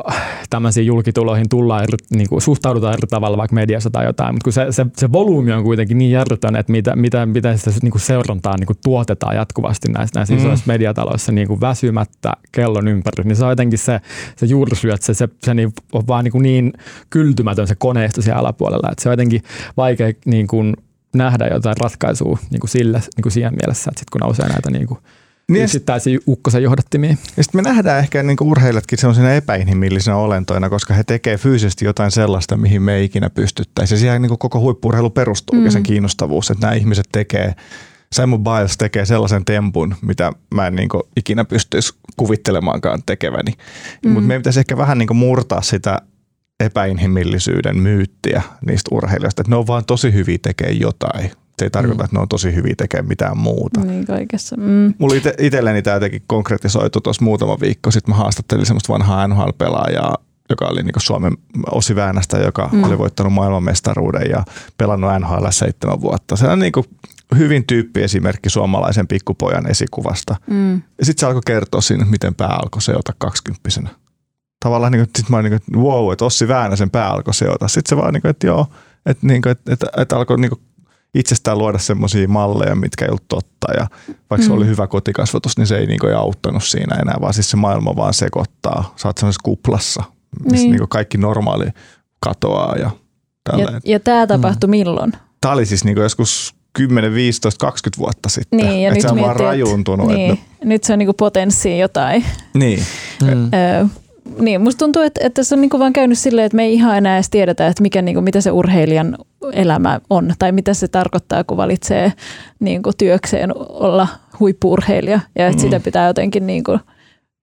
S2: tämmöisiin julkituloihin tullaan eri, niin kuin, suhtaudutaan eri tavalla vaikka mediassa tai jotain, mutta kun se, se, se volyymi on kuitenkin niin järjetön, että mitä, mitä, mitä sitä niin kuin seurantaa niin kuin tuotetaan jatkuvasti näissä, näissä mm. isoissa mediataloissa niin kuin väsymättä kellon ympäri, niin se on jotenkin se, se juursyy, että se, se, se niin, on vaan niin, kuin niin kyltymätön se koneisto siellä alapuolella, että se on jotenkin vaikea niin kuin, nähdä jotain ratkaisua niin kuin sille, niin kuin siihen mielessä, että sitten kun nousee näitä niin kuin, niin yksittäisiä ukkosen johdattimia.
S1: Ja sitten me nähdään ehkä niin urheilijatkin sellaisina epäinhimillisinä olentoina, koska he tekevät fyysisesti jotain sellaista, mihin me ei ikinä pystyttäisi. Ja siihen niin koko huippurheilu perustuu mm. sen kiinnostavuus, että nämä ihmiset tekee Simon Biles tekee sellaisen tempun, mitä mä en niin ikinä pystyisi kuvittelemaankaan tekeväni. Mm. Mutta meidän pitäisi ehkä vähän niin murtaa sitä epäinhimillisyyden myyttiä niistä urheilijoista, että ne on vaan tosi hyviä tekee jotain se ei tarkoita, mm. että ne on tosi hyviä tekemään mitään muuta.
S3: Niin kaikessa. Mm.
S1: Mulla ite, itselleni tämä jotenkin konkretisoitu tuossa muutama viikko sitten. Mä haastattelin semmoista vanhaa NHL-pelaajaa, joka oli niin Suomen Ossi Väänästä, joka mm. oli voittanut maailmanmestaruuden ja pelannut NHL seitsemän vuotta. Se on niin hyvin tyyppiesimerkki suomalaisen pikkupojan esikuvasta. Mm. Ja sitten se alkoi kertoa siinä, miten pää alkoi seota kaksikymppisenä. Tavallaan niin sitten mä olin niin kuin, wow, että Ossi Väänäsen pää alkoi seota. Sitten se vaan niin kuin, että joo, että, niin kuin, että, että, että alkoi niin kuin itsestään luoda semmoisia malleja, mitkä ei ollut totta. Ja vaikka mm. se oli hyvä kotikasvatus, niin se ei niinku auttanut siinä enää, vaan siis se maailma vaan sekoittaa. Sä oot semmoisessa kuplassa, missä niin. niinku kaikki normaali katoaa. Ja,
S3: ja, ja tämä tapahtui mm. milloin?
S1: Tämä oli siis niinku joskus 10, 15, 20 vuotta sitten.
S3: Niin, ja
S1: nyt
S3: se
S1: on mietit, vaan rajuuntunut.
S3: Niin, että... Nyt se on niinku potenssia jotain.
S1: Niin. Mm.
S3: Niin, musta tuntuu, että, että se on niinku vaan käynyt silleen, että me ei ihan enää edes tiedetä, että mikä, niinku, mitä se urheilijan elämä on tai mitä se tarkoittaa, kun valitsee niinku, työkseen olla huippuurheilija ja että mm. sitä pitää jotenkin niinku,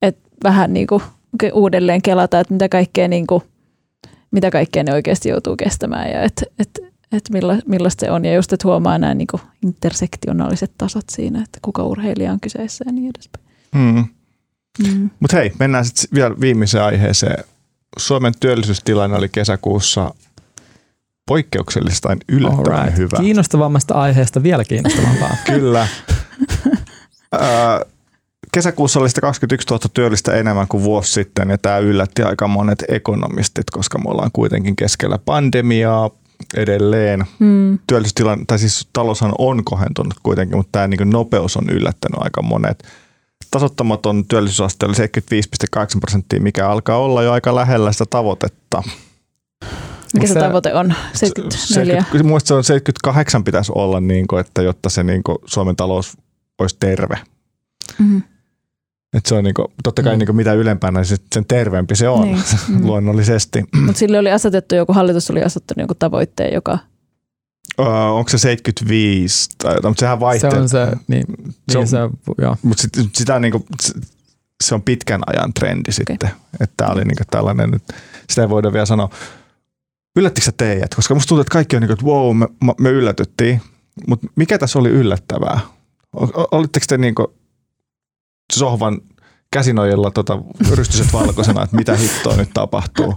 S3: että vähän niinku, uudelleen kelata, että mitä kaikkea, niinku, mitä kaikkea ne oikeasti joutuu kestämään ja että et, et milla, millaista se on. Ja just, että huomaa nämä niinku, intersektionaaliset tasot siinä, että kuka urheilija on kyseessä ja niin edespäin. Mm.
S1: Mm. Mutta hei, mennään sitten vielä viimeiseen aiheeseen. Suomen työllisyystilanne oli kesäkuussa poikkeuksellista yllättävän right. hyvä.
S2: Kiinnostavammasta aiheesta vielä kiinnostavampaa. [LAUGHS]
S1: Kyllä. [LAUGHS] kesäkuussa oli 21 000 työllistä enemmän kuin vuosi sitten ja tämä yllätti aika monet ekonomistit, koska me ollaan kuitenkin keskellä pandemiaa edelleen. Hmm. Työllisyystilanne, tai siis taloushan on kohentunut kuitenkin, mutta tämä niin nopeus on yllättänyt aika monet tasottamaton työllisyysaste oli 75,8 prosenttia, mikä alkaa olla jo aika lähellä sitä tavoitetta.
S3: Mikä se, se tavoite on? 74?
S1: Mielestäni se on 78 pitäisi olla, niin kuin, että jotta se niin kuin, Suomen talous olisi terve. Mm-hmm. Et se on niin kuin, totta kai mm. niin kuin mitä ylempänä, niin sen terveempi se on niin. [LAUGHS] mm. luonnollisesti.
S3: Mutta sille oli asetettu joku, hallitus oli asettanut joku tavoitteen, joka
S1: Uh, onko se 75 tai jotain, mutta sehän vaihtelee.
S2: Se on se, niin, se on, niin se, joo.
S1: Mutta sit, sitä on niinku, se on pitkän ajan trendi sitten, okay. että tämä oli niinku tällainen, nyt, sitä ei voida vielä sanoa. Yllättikö sä teidät? Koska musta tuntuu, että kaikki on niinku, että wow, me, me yllätyttiin, mutta mikä tässä oli yllättävää? Olitteko te niinku sohvan käsinojilla tota, rystyset valkoisena, että mitä hittoa nyt tapahtuu?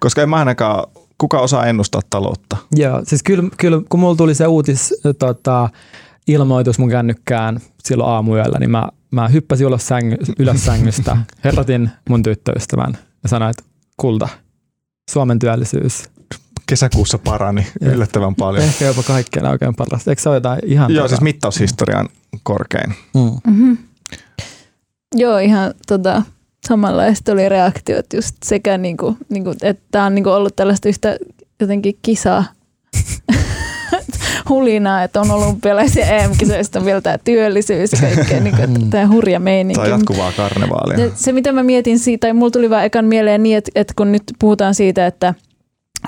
S1: Koska en mä ainakaan kuka osaa ennustaa taloutta?
S2: Joo, siis kyllä, kyllä kun mulla tuli se uutis, tota, ilmoitus mun kännykkään silloin aamuyöllä, niin mä, mä hyppäsin ylös, sängy, ylös sängystä, [LAUGHS] herätin mun tyttöystävän ja sanoin, että kulta, Suomen työllisyys
S1: kesäkuussa parani
S2: Joo.
S1: yllättävän paljon.
S2: Ehkä jopa kaikkein oikein parasta. Eikö se ole jotain ihan...
S1: Joo,
S2: tota-
S1: siis mittaushistorian korkein.
S2: mm.
S3: Mm-hmm. Joo, ihan tota, samanlaista oli reaktiot just sekä niinku, niinku, että tämä on niinku ollut tällaista yhtä jotenkin kisaa [LAUGHS] hulinaa, että on olympialaisia EM-kisoista vielä tämä työllisyys ja kaikkea, niinku, että
S2: Mm.
S3: tämä hurja meininki.
S1: Tai jatkuvaa karnevaalia.
S3: Ja se, mitä mä mietin siitä, tai mulla tuli vaan ekan mieleen niin, että, että kun nyt puhutaan siitä, että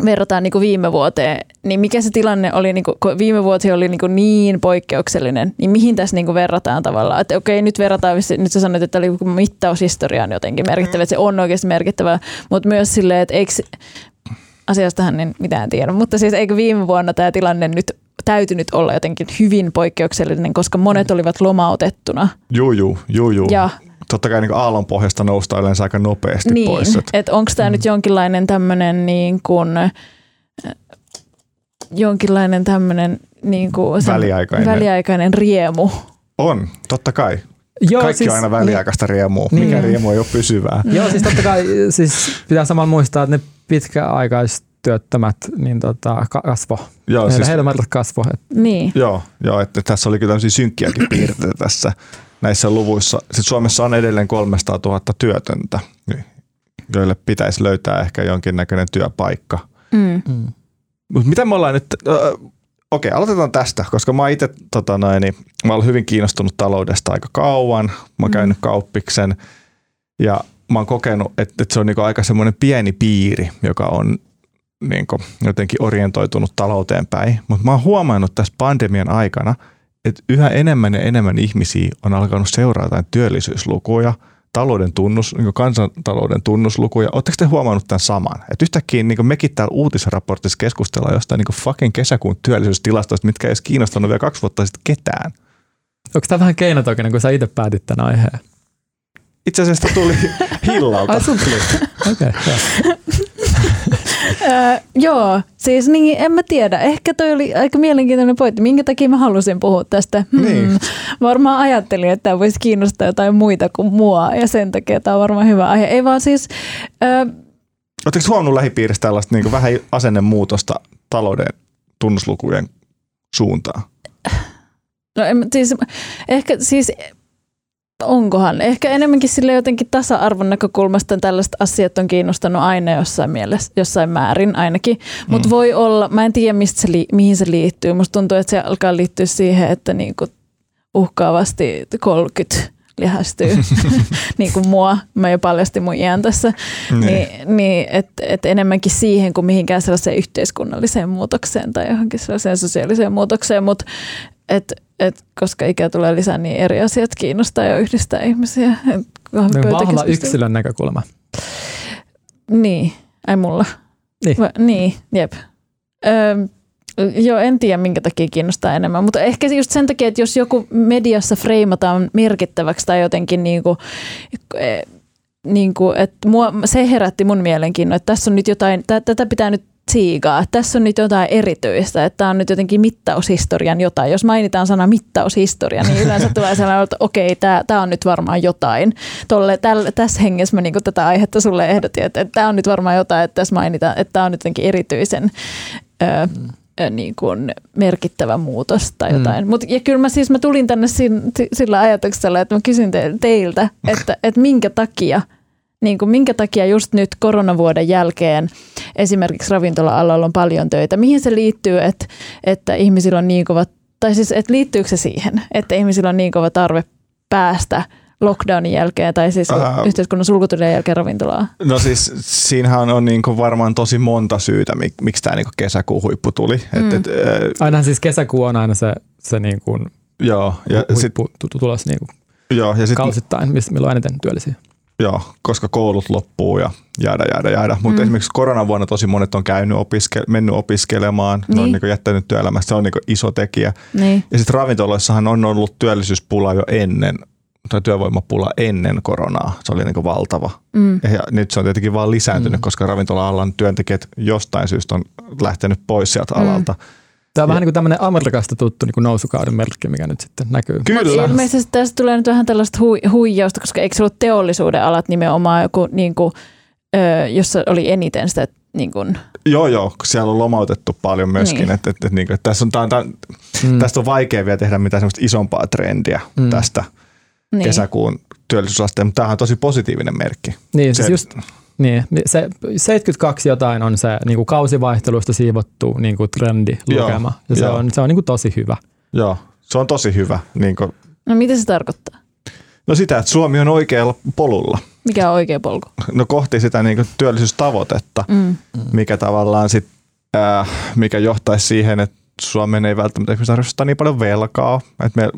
S3: verrataan niin kuin viime vuoteen, niin mikä se tilanne oli, niin kuin, kun viime vuosi oli niin, kuin niin poikkeuksellinen, niin mihin tässä niin kuin verrataan tavallaan? Että okei, nyt verrataan, nyt sä sanoit, että oli joku mittaushistoria on jotenkin merkittävä, että se on oikeasti merkittävä, mutta myös silleen, että eikö, asiastahan en mitään tiedä, mutta siis eikö viime vuonna tämä tilanne nyt täytynyt olla jotenkin hyvin poikkeuksellinen, koska monet olivat lomautettuna.
S1: Juu, juu, juu, juu.
S3: Ja
S1: Totta kai niin aallon pohjasta noustaan yleensä aika nopeasti
S3: niin,
S1: pois. Et,
S3: että onko tämä mm. nyt jonkinlainen tämmöinen niin kuin, äh, jonkinlainen tämmöinen niin kuin
S1: Väliaikainen.
S3: väliaikainen riemu.
S1: on, totta kai.
S2: Joo,
S1: Kaikki on aina väliaikaista riemua.
S2: Niin.
S1: Mikä riemu ei ole pysyvää.
S2: Joo, siis totta kai siis pitää samalla muistaa, että ne pitkäaikaistyöttömät niin tota, ka- kasvo.
S1: Joo,
S2: Heillä,
S1: siis,
S2: heillä määrät kasvo. Et,
S3: Niin.
S1: joo, joo että tässä oli kyllä tämmöisiä synkkiäkin piirteitä tässä näissä luvuissa. Sitten Suomessa on edelleen 300 000 työtöntä, joille pitäisi löytää ehkä jonkinnäköinen työpaikka.
S3: Mm.
S2: mm.
S1: Mutta mitä me ollaan nyt, äh, okei aloitetaan tästä, koska mä itse tota noin, niin, mä olen hyvin kiinnostunut taloudesta aika kauan. Mä oon
S3: Mm.
S1: käynyt kauppiksen ja mä oon kokenut, että, että se on niinku aika semmoinen pieni piiri, joka on niinku jotenkin orientoitunut talouteen päin. Mutta mä oon huomannut tässä pandemian aikana, että yhä enemmän ja enemmän ihmisiä on alkanut seurata jotain työllisyyslukuja, talouden tunnus, niin kansantalouden tunnuslukuja. Oletteko te huomannut tämän saman? Että yhtäkkiä niin mekin täällä uutisraportissa keskustellaan jostain niin fucking kesäkuun työllisyystilastoista, mitkä ei edes kiinnostanut vielä kaksi vuotta sitten ketään.
S2: Onko tämä vähän keinotokinen, kun sä itse päätit tämän aiheen?
S1: Itse asiassa tuli [LAUGHS] hillalta.
S2: Ai sun tuli. Okei, okay,
S3: Öö, joo, siis niin, en mä tiedä. Ehkä toi oli aika mielenkiintoinen pointti. Minkä takia mä halusin puhua tästä? Hmm.
S1: Niin.
S3: Varmaan ajattelin, että tämä voisi kiinnostaa jotain muita kuin mua ja sen takia tämä on varmaan hyvä aihe. Ei vaan siis, öö,
S1: Oletteko huomannut lähipiirissä tällaista niin vähän asennemuutosta talouden tunnuslukujen suuntaan?
S3: no en, siis, ehkä siis onkohan, ehkä enemmänkin sille jotenkin tasa-arvon näkökulmasta tällaiset asiat on kiinnostanut aina jossain mielessä, jossain määrin ainakin. Mutta
S1: Mm.
S3: voi olla, mä en tiedä mistä se li, mihin se liittyy. Musta tuntuu, että se alkaa liittyä siihen, että niinku uhkaavasti 30 lihästyy, [LAUGHS] niin kuin mua. Mä jo paljastin mun iän tässä.
S1: Niin.
S3: Niin, niin että et enemmänkin siihen kuin mihinkään sellaiseen yhteiskunnalliseen muutokseen tai johonkin sellaiseen sosiaaliseen muutokseen, mutta et, et, koska ikä tulee lisää, niin eri asiat kiinnostaa ja yhdistää ihmisiä. Kahvipöytäkeskustelu-
S2: Vahva yksilön näkökulma.
S3: Niin, ai mulla.
S2: Niin.
S3: Va, niin, jep. Öö, joo, en tiedä minkä takia kiinnostaa enemmän, mutta ehkä just sen takia, että jos joku mediassa freimataan merkittäväksi tai jotenkin niinku, eh, niinku, että mua, se herätti mun mielenkiinnon, että tässä on nyt jotain, tä, tätä pitää nyt siigaa, että tässä on nyt jotain erityistä, että tämä on nyt jotenkin mittaushistorian jotain. Jos mainitaan sana mittaushistoria, niin yleensä [LAUGHS] tulee sellainen, että okei, tämä, tämä on nyt varmaan jotain. Tolle, täl, tässä hengessä mä niinku tätä aihetta sulle ehdotin, että, että tämä on nyt varmaan jotain, että tässä mainitaan, että tämä on nyt jotenkin erityisen ö, niin kuin merkittävä muutos tai
S2: Mm.
S3: jotain. Mut, ja kyllä mä siis mä tulin tänne sin, si- sillä ajatuksella, että mä kysyn te, teiltä, että, että minkä takia niin kuin minkä takia just nyt koronavuoden jälkeen esimerkiksi ravintola-alalla on paljon töitä. Mihin se liittyy, että, että ihmisillä on niin kova, tai siis että liittyykö se siihen, että ihmisillä on niin kova tarve päästä lockdownin jälkeen tai siis
S1: Ää.
S3: yhteiskunnan sulkutyön jälkeen ravintolaan?
S1: No siis siinähän on niin varmaan tosi monta syytä, mik, miksi tämä niin kesäkuun huippu tuli.
S3: Mm.
S1: Et, et, äh,
S2: Ainahan siis kesäkuu on aina se, se niin kuin
S1: joo, ja sit,
S2: huippu tu- tulos niin kuin
S1: joo, ja sit,
S2: kausittain, milloin eniten työllisiä.
S1: Joo, koska koulut loppuu ja jäädä, jäädä, jäädä. Mutta
S3: Mm.
S1: esimerkiksi koronavuonna tosi monet on käynyt opiske- mennyt opiskelemaan, ne on
S3: Niin.
S1: niin jättänyt työelämästä, se on niin iso tekijä.
S3: Niin.
S1: Ja sitten ravintoloissahan on ollut työllisyyspula jo ennen, tai työvoimapula ennen koronaa. Se oli niin valtava.
S3: Mm.
S1: Ja nyt se on tietenkin vaan lisääntynyt,
S2: Mm.
S1: koska ravintola-alan työntekijät jostain syystä on lähtenyt pois sieltä
S3: Mm.
S2: Tämä on
S1: Ja-
S2: vähän niin kuin tämmöinen Amerikasta tuttu niin kuin nousukauden merkki, mikä nyt sitten näkyy.
S1: Kyllä.
S3: Ilmeisesti tästä tulee nyt vähän tällaista hui, huijausta, koska eikö se ollut teollisuuden alat nimenomaan joku, niin kuin, ö, jossa oli eniten sitä niin kun,
S1: Joo, joo, siellä on lomautettu paljon myöskin.
S3: Niin.
S1: Että, että, että, niin, että tässä on, tää, tää, mm. Tästä on vaikea vielä tehdä mitään semmoista isompaa trendiä mm. tästä
S3: niin.
S1: kesäkuun työllisyysasteen, mutta tämähän on tosi positiivinen merkki.
S2: Niin, siis
S1: Se-
S2: just, niin, se 72 jotain on se niin kuin kausivaihtelusta siivottu niin kuin trendilukema. Ja se
S1: joo.
S2: on, se on niin kuin tosi hyvä.
S1: Joo, se on tosi hyvä. Niin kuin,
S3: No mitä se tarkoittaa?
S1: no sitä, että Suomi on oikealla polulla.
S3: Mikä on oikea polku?
S1: No kohti sitä niin kuin työllisyystavoitetta,
S3: Mm.
S1: mikä tavallaan sit, äh, mikä johtaisi siihen, että Suomen ei välttämättä tarvitse ottaa niin paljon velkaa, että me,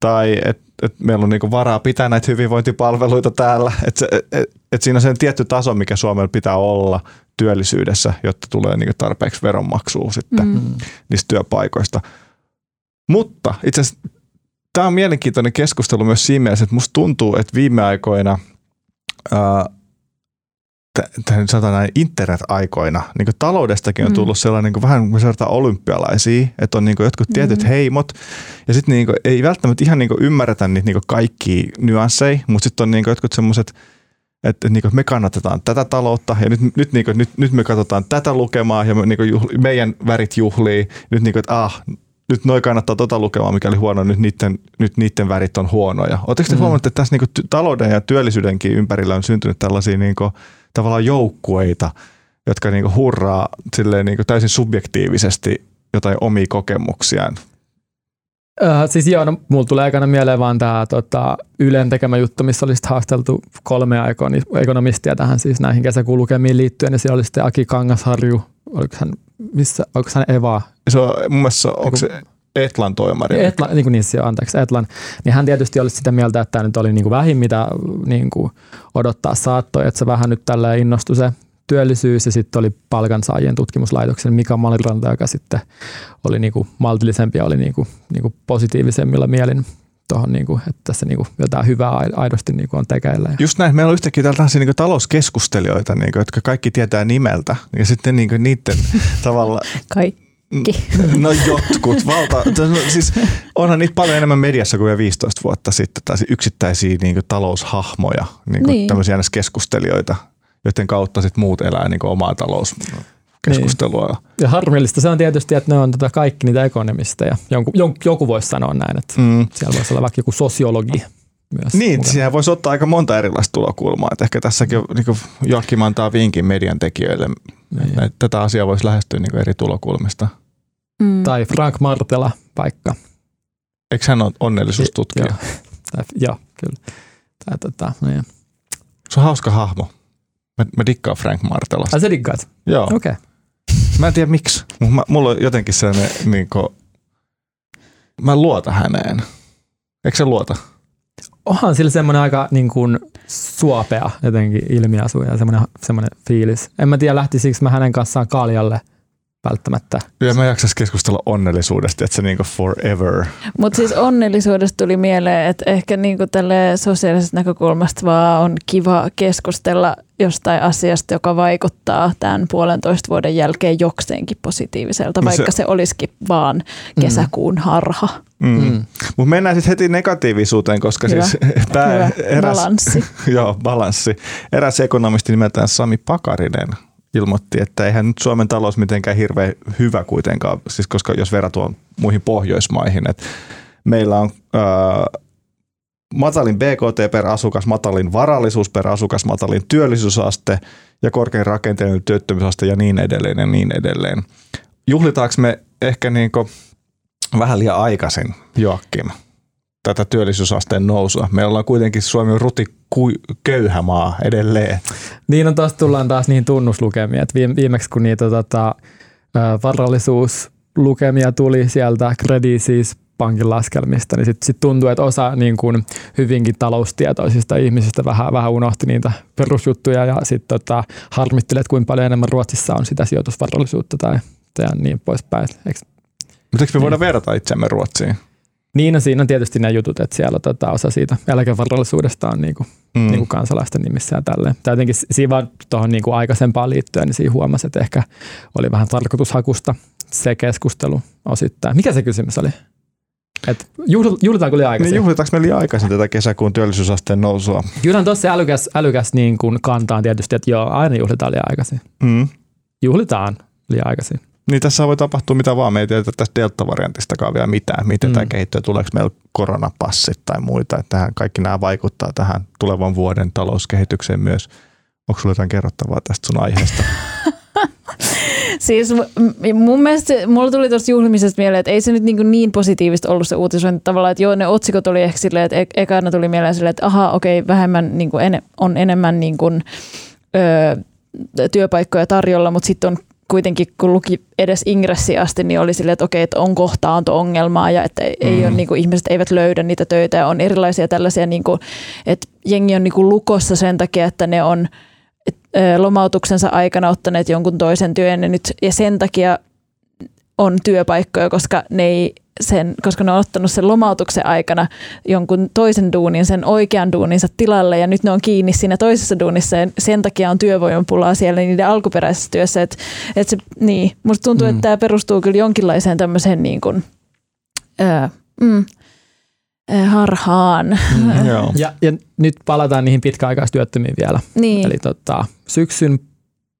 S1: tai että et meillä on niinku varaa pitää näitä hyvinvointipalveluita täällä. Että se, et, et, et siinä on sen tietty taso, mikä Suomella pitää olla työllisyydessä, jotta tulee niinku tarpeeksi veronmaksua sitten
S3: Mm.
S1: niistä työpaikoista. Mutta itse asiassa tämä on mielenkiintoinen keskustelu myös siinä mielessä, että musta tuntuu, että viime aikoina, ää, t- t- sanotaan näin internet-aikoina, niin taloudestakin on
S3: Mm.
S1: tullut sellainen niin vähän kun sellaista olympialaisia, että on niin jotkut tietyt
S3: Mm.
S1: heimot, ja sitten niin ei välttämättä ihan niin ymmärretä niitä niin kaikkia nyansseja, mutta sitten on niin jotkut semmoiset, että niin me kannatetaan tätä taloutta ja nyt, nyt, niin kuin, nyt, nyt me katsotaan tätä lukemaa ja me, niin kuin juhli, meidän värit juhlii. Nyt niin kuin, että ah, nyt noi kannattaa tota lukemaa, mikä oli huono, nyt niiden, nyt niiden värit on huonoja. Oletteko te
S2: Mm.
S1: huomannut, että tässä niin kuin talouden ja työllisyydenkin ympärillä on syntynyt tällaisia niin kuin, tavallaan joukkueita, jotka niin kuin hurraa silleen niin kuin täysin subjektiivisesti jotain omia kokemuksiaan.
S2: Öö, siis joo, no, mulla tulee aikana mieleen vaan tämä tota, Ylen tekemä juttu, missä oli sit haasteltu kolme ekonomistia tähän siis näihin kesäkuun lukemiin liittyen, ja siellä oli sitten Aki Kangasharju, oliko hän, missä, onko hän Eva?
S1: Se on mun mielestä, onko se Etlan toimari?
S2: Etla, niin kuin niissä jo, anteeksi, Etlan, niin hän tietysti olisi sitä mieltä, että tämä nyt oli niin kuin vähin, mitä niin kuin odottaa saattoi, että se vähän nyt tällä innostui se työllisyys ja sitten oli palkansaajien tutkimuslaitoksen Mika Maliranta, joka sitten oli niin kuin maltillisempi ja oli niin kuin, niin kuin positiivisemmilla mielin tuohon, niin kuin, että tässä niin kuin jotain hyvää ai- aidosti niin kuin on tekeillä.
S1: Just näin, meillä on yhtäkkiä tällaisia niin talouskeskustelijoita, niin kuin, jotka kaikki tietää nimeltä. Ja sitten niin kuin niiden [LAUGHS] tavalla,
S3: Kaikki.
S1: no jotkut, valta, no, siis onhan niitä paljon enemmän mediassa kuin vielä 15 vuotta sitten, tai yksittäisiä niin kuin taloushahmoja, niin kuin
S3: Niin.
S1: tämmöisiä keskustelijoita, joiden kautta sitten muut elää niin kuin omaa talouskeskustelua. Niin.
S2: Ja harmillista se on tietysti, että ne on tota kaikki niitä ekonomisteja. Joku, joku, joku voisi sanoa näin, että
S1: Mm.
S2: siellä voisi olla vaikka joku sosiologi myös.
S1: Niin,
S2: mukana.
S1: siihen voisi ottaa aika monta erilaista tulokulmaa. Että ehkä tässäkin niin kuin Joakim antaa vinkin median tekijöille,
S2: Niin.
S1: että tätä asiaa voisi lähestyä niin kuin eri tulokulmista.
S3: Mm.
S2: Tai Frank Martela vaikka.
S1: Eikö hän ole onnellisuustutkija?
S2: Joo. Tai, joo, kyllä. Tai, tota, niin.
S1: Se on hauska hahmo. Mä, mä dikkaan Frank Martelasta.
S2: Ai sä diggaat?
S1: Joo.
S2: Okei. Okay.
S1: Mä en tiedä miksi, mutta mulla on jotenkin sellainen, niin kuin, mä luotan häneen. Eikö se luota?
S2: Onhan sillä semmoinen aika niin kuin, suopea jotenkin ilmiasu ja semmoinen, semmoinen fiilis. En mä tiedä, lähtisikö mä hänen kanssaan kaljalle välttämättä.
S1: Ja mä jaksais keskustella onnellisuudesta, että se niin kuin forever.
S3: Mutta siis onnellisuudesta tuli mieleen, että ehkä niinku tälle sosiaalisesta näkökulmasta vaan on kiva keskustella jostain asiasta, joka vaikuttaa tämän puolentoista vuoden jälkeen jokseenkin positiiviselta,
S1: No se-
S3: vaikka se, se olisikin vaan kesäkuun harha.
S1: Mm.
S2: Mm.
S1: Mm. Mutta mennään sitten heti negatiivisuuteen, koska
S3: Hyvä.
S1: siis [LAUGHS]
S3: Hyvä
S1: eräs,
S3: balanssi. [LAUGHS]
S1: joo, balanssi. Eräs ekonomisti nimeltään Sami Pakarinen ilmoitti, että eihän nyt Suomen talous mitenkään hirveän hyvä kuitenkaan, siis koska jos verrataan muihin Pohjoismaihin, että meillä on äh, matalin BKT per asukas, matalin varallisuus per asukas, matalin työllisyysaste ja korkein rakenteellinen työttömyysaste ja niin edelleen ja niin edelleen. Juhlitaanko me ehkä niinku vähän liian aikaisin, Joakim, tätä työllisyysasteen nousua? Meillä on kuitenkin Suomi on ruti köyhä maa edelleen.
S2: Niin on tuossa tullaan taas niihin tunnuslukemiin, että viime, viimeksi kun niitä tota, varallisuuslukemia tuli sieltä Credit Suisse pankin laskelmista, niin sitten sit tuntuu, että osa niin kuin hyvinkin taloustietoisista ihmisistä vähän, vähän unohti niitä perusjuttuja ja sitten tota, harmittelee, että kuinka paljon enemmän Ruotsissa on sitä sijoitusvarallisuutta tai, tai niin poispäin. Eikö
S1: Mutta eikö me voida verrata itseämme Ruotsiin?
S2: Niin, no siinä on tietysti ne jutut, että siellä tota, osa siitä eläkevarallisuudesta on niin kuin,
S1: Mm.
S2: niin kuin kansalaisten nimissä ja tälleen. Tai jotenkin siinä vaan tuohon niin aikaisempaan liittyen, niin siinä huomasi, että ehkä oli vähän tarkoitushakusta se keskustelu osittain. Mikä se kysymys oli? Et juhl, juhlitaanko liian aikaisin?
S1: Niin juhlitaanko me liian aikaisin tätä kesäkuun työllisyysasteen nousua?
S2: Kyllähän tuossa älykäs, älykäs niin kuin kantaa tietysti, että joo, aina juhlitaan liian aikaisin.
S1: Mm.
S2: Juhlitaan liian aikaisin.
S1: Niin tässä voi tapahtua mitä vaan. Me ei tiedetä tästä delta-variantistakaan vielä mitään. Miten mm. tämä kehittyy, tuleeko meillä koronapassit tai muita. Että tähän, kaikki nämä vaikuttaa tähän tulevan vuoden talouskehitykseen myös. Onko sinulla jotain kerrottavaa tästä sun aiheesta? [LAUGHS]
S3: siis mun mielestä mulla tuli tuosta juhlimisesta mieleen, että ei se nyt niin, niin positiivista ollut se uutisointi tavallaan, että joo ne otsikot oli ehkä silleen, että e- ekana tuli mieleen silleen, että aha okei okay, vähemmän niin kuin en, on enemmän niin kuin, öö, työpaikkoja tarjolla, mutta sitten on kuitenkin kun luki edes ingressi asti, niin oli silleen, että okei, että on kohtaanto-ongelmaa ja että ei mm. ole, niin kuin, ihmiset eivät löydä niitä töitä ja on erilaisia tällaisia, niin kuin, että jengi on niin kuin lukossa sen takia, että ne on lomautuksensa aikana ottaneet jonkun toisen työn ja, nyt, ja sen takia on työpaikkoja, koska ne ei sen, koska ne on ottanut sen lomautuksen aikana jonkun toisen duunin, sen oikean duuninsa tilalle ja nyt ne on kiinni siinä toisessa duunissa ja sen takia on työvoimapulaa siellä niiden alkuperäisessä työssä. Et, et se, niin, musta tuntuu, mm. että tämä perustuu kyllä jonkinlaiseen tämmöiseen niin kuin, ää, mm, harhaan. Mm, [LAUGHS]
S2: ja, ja nyt palataan niihin pitkäaikaistyöttömiin vielä.
S3: Niin.
S2: Eli tota, syksyn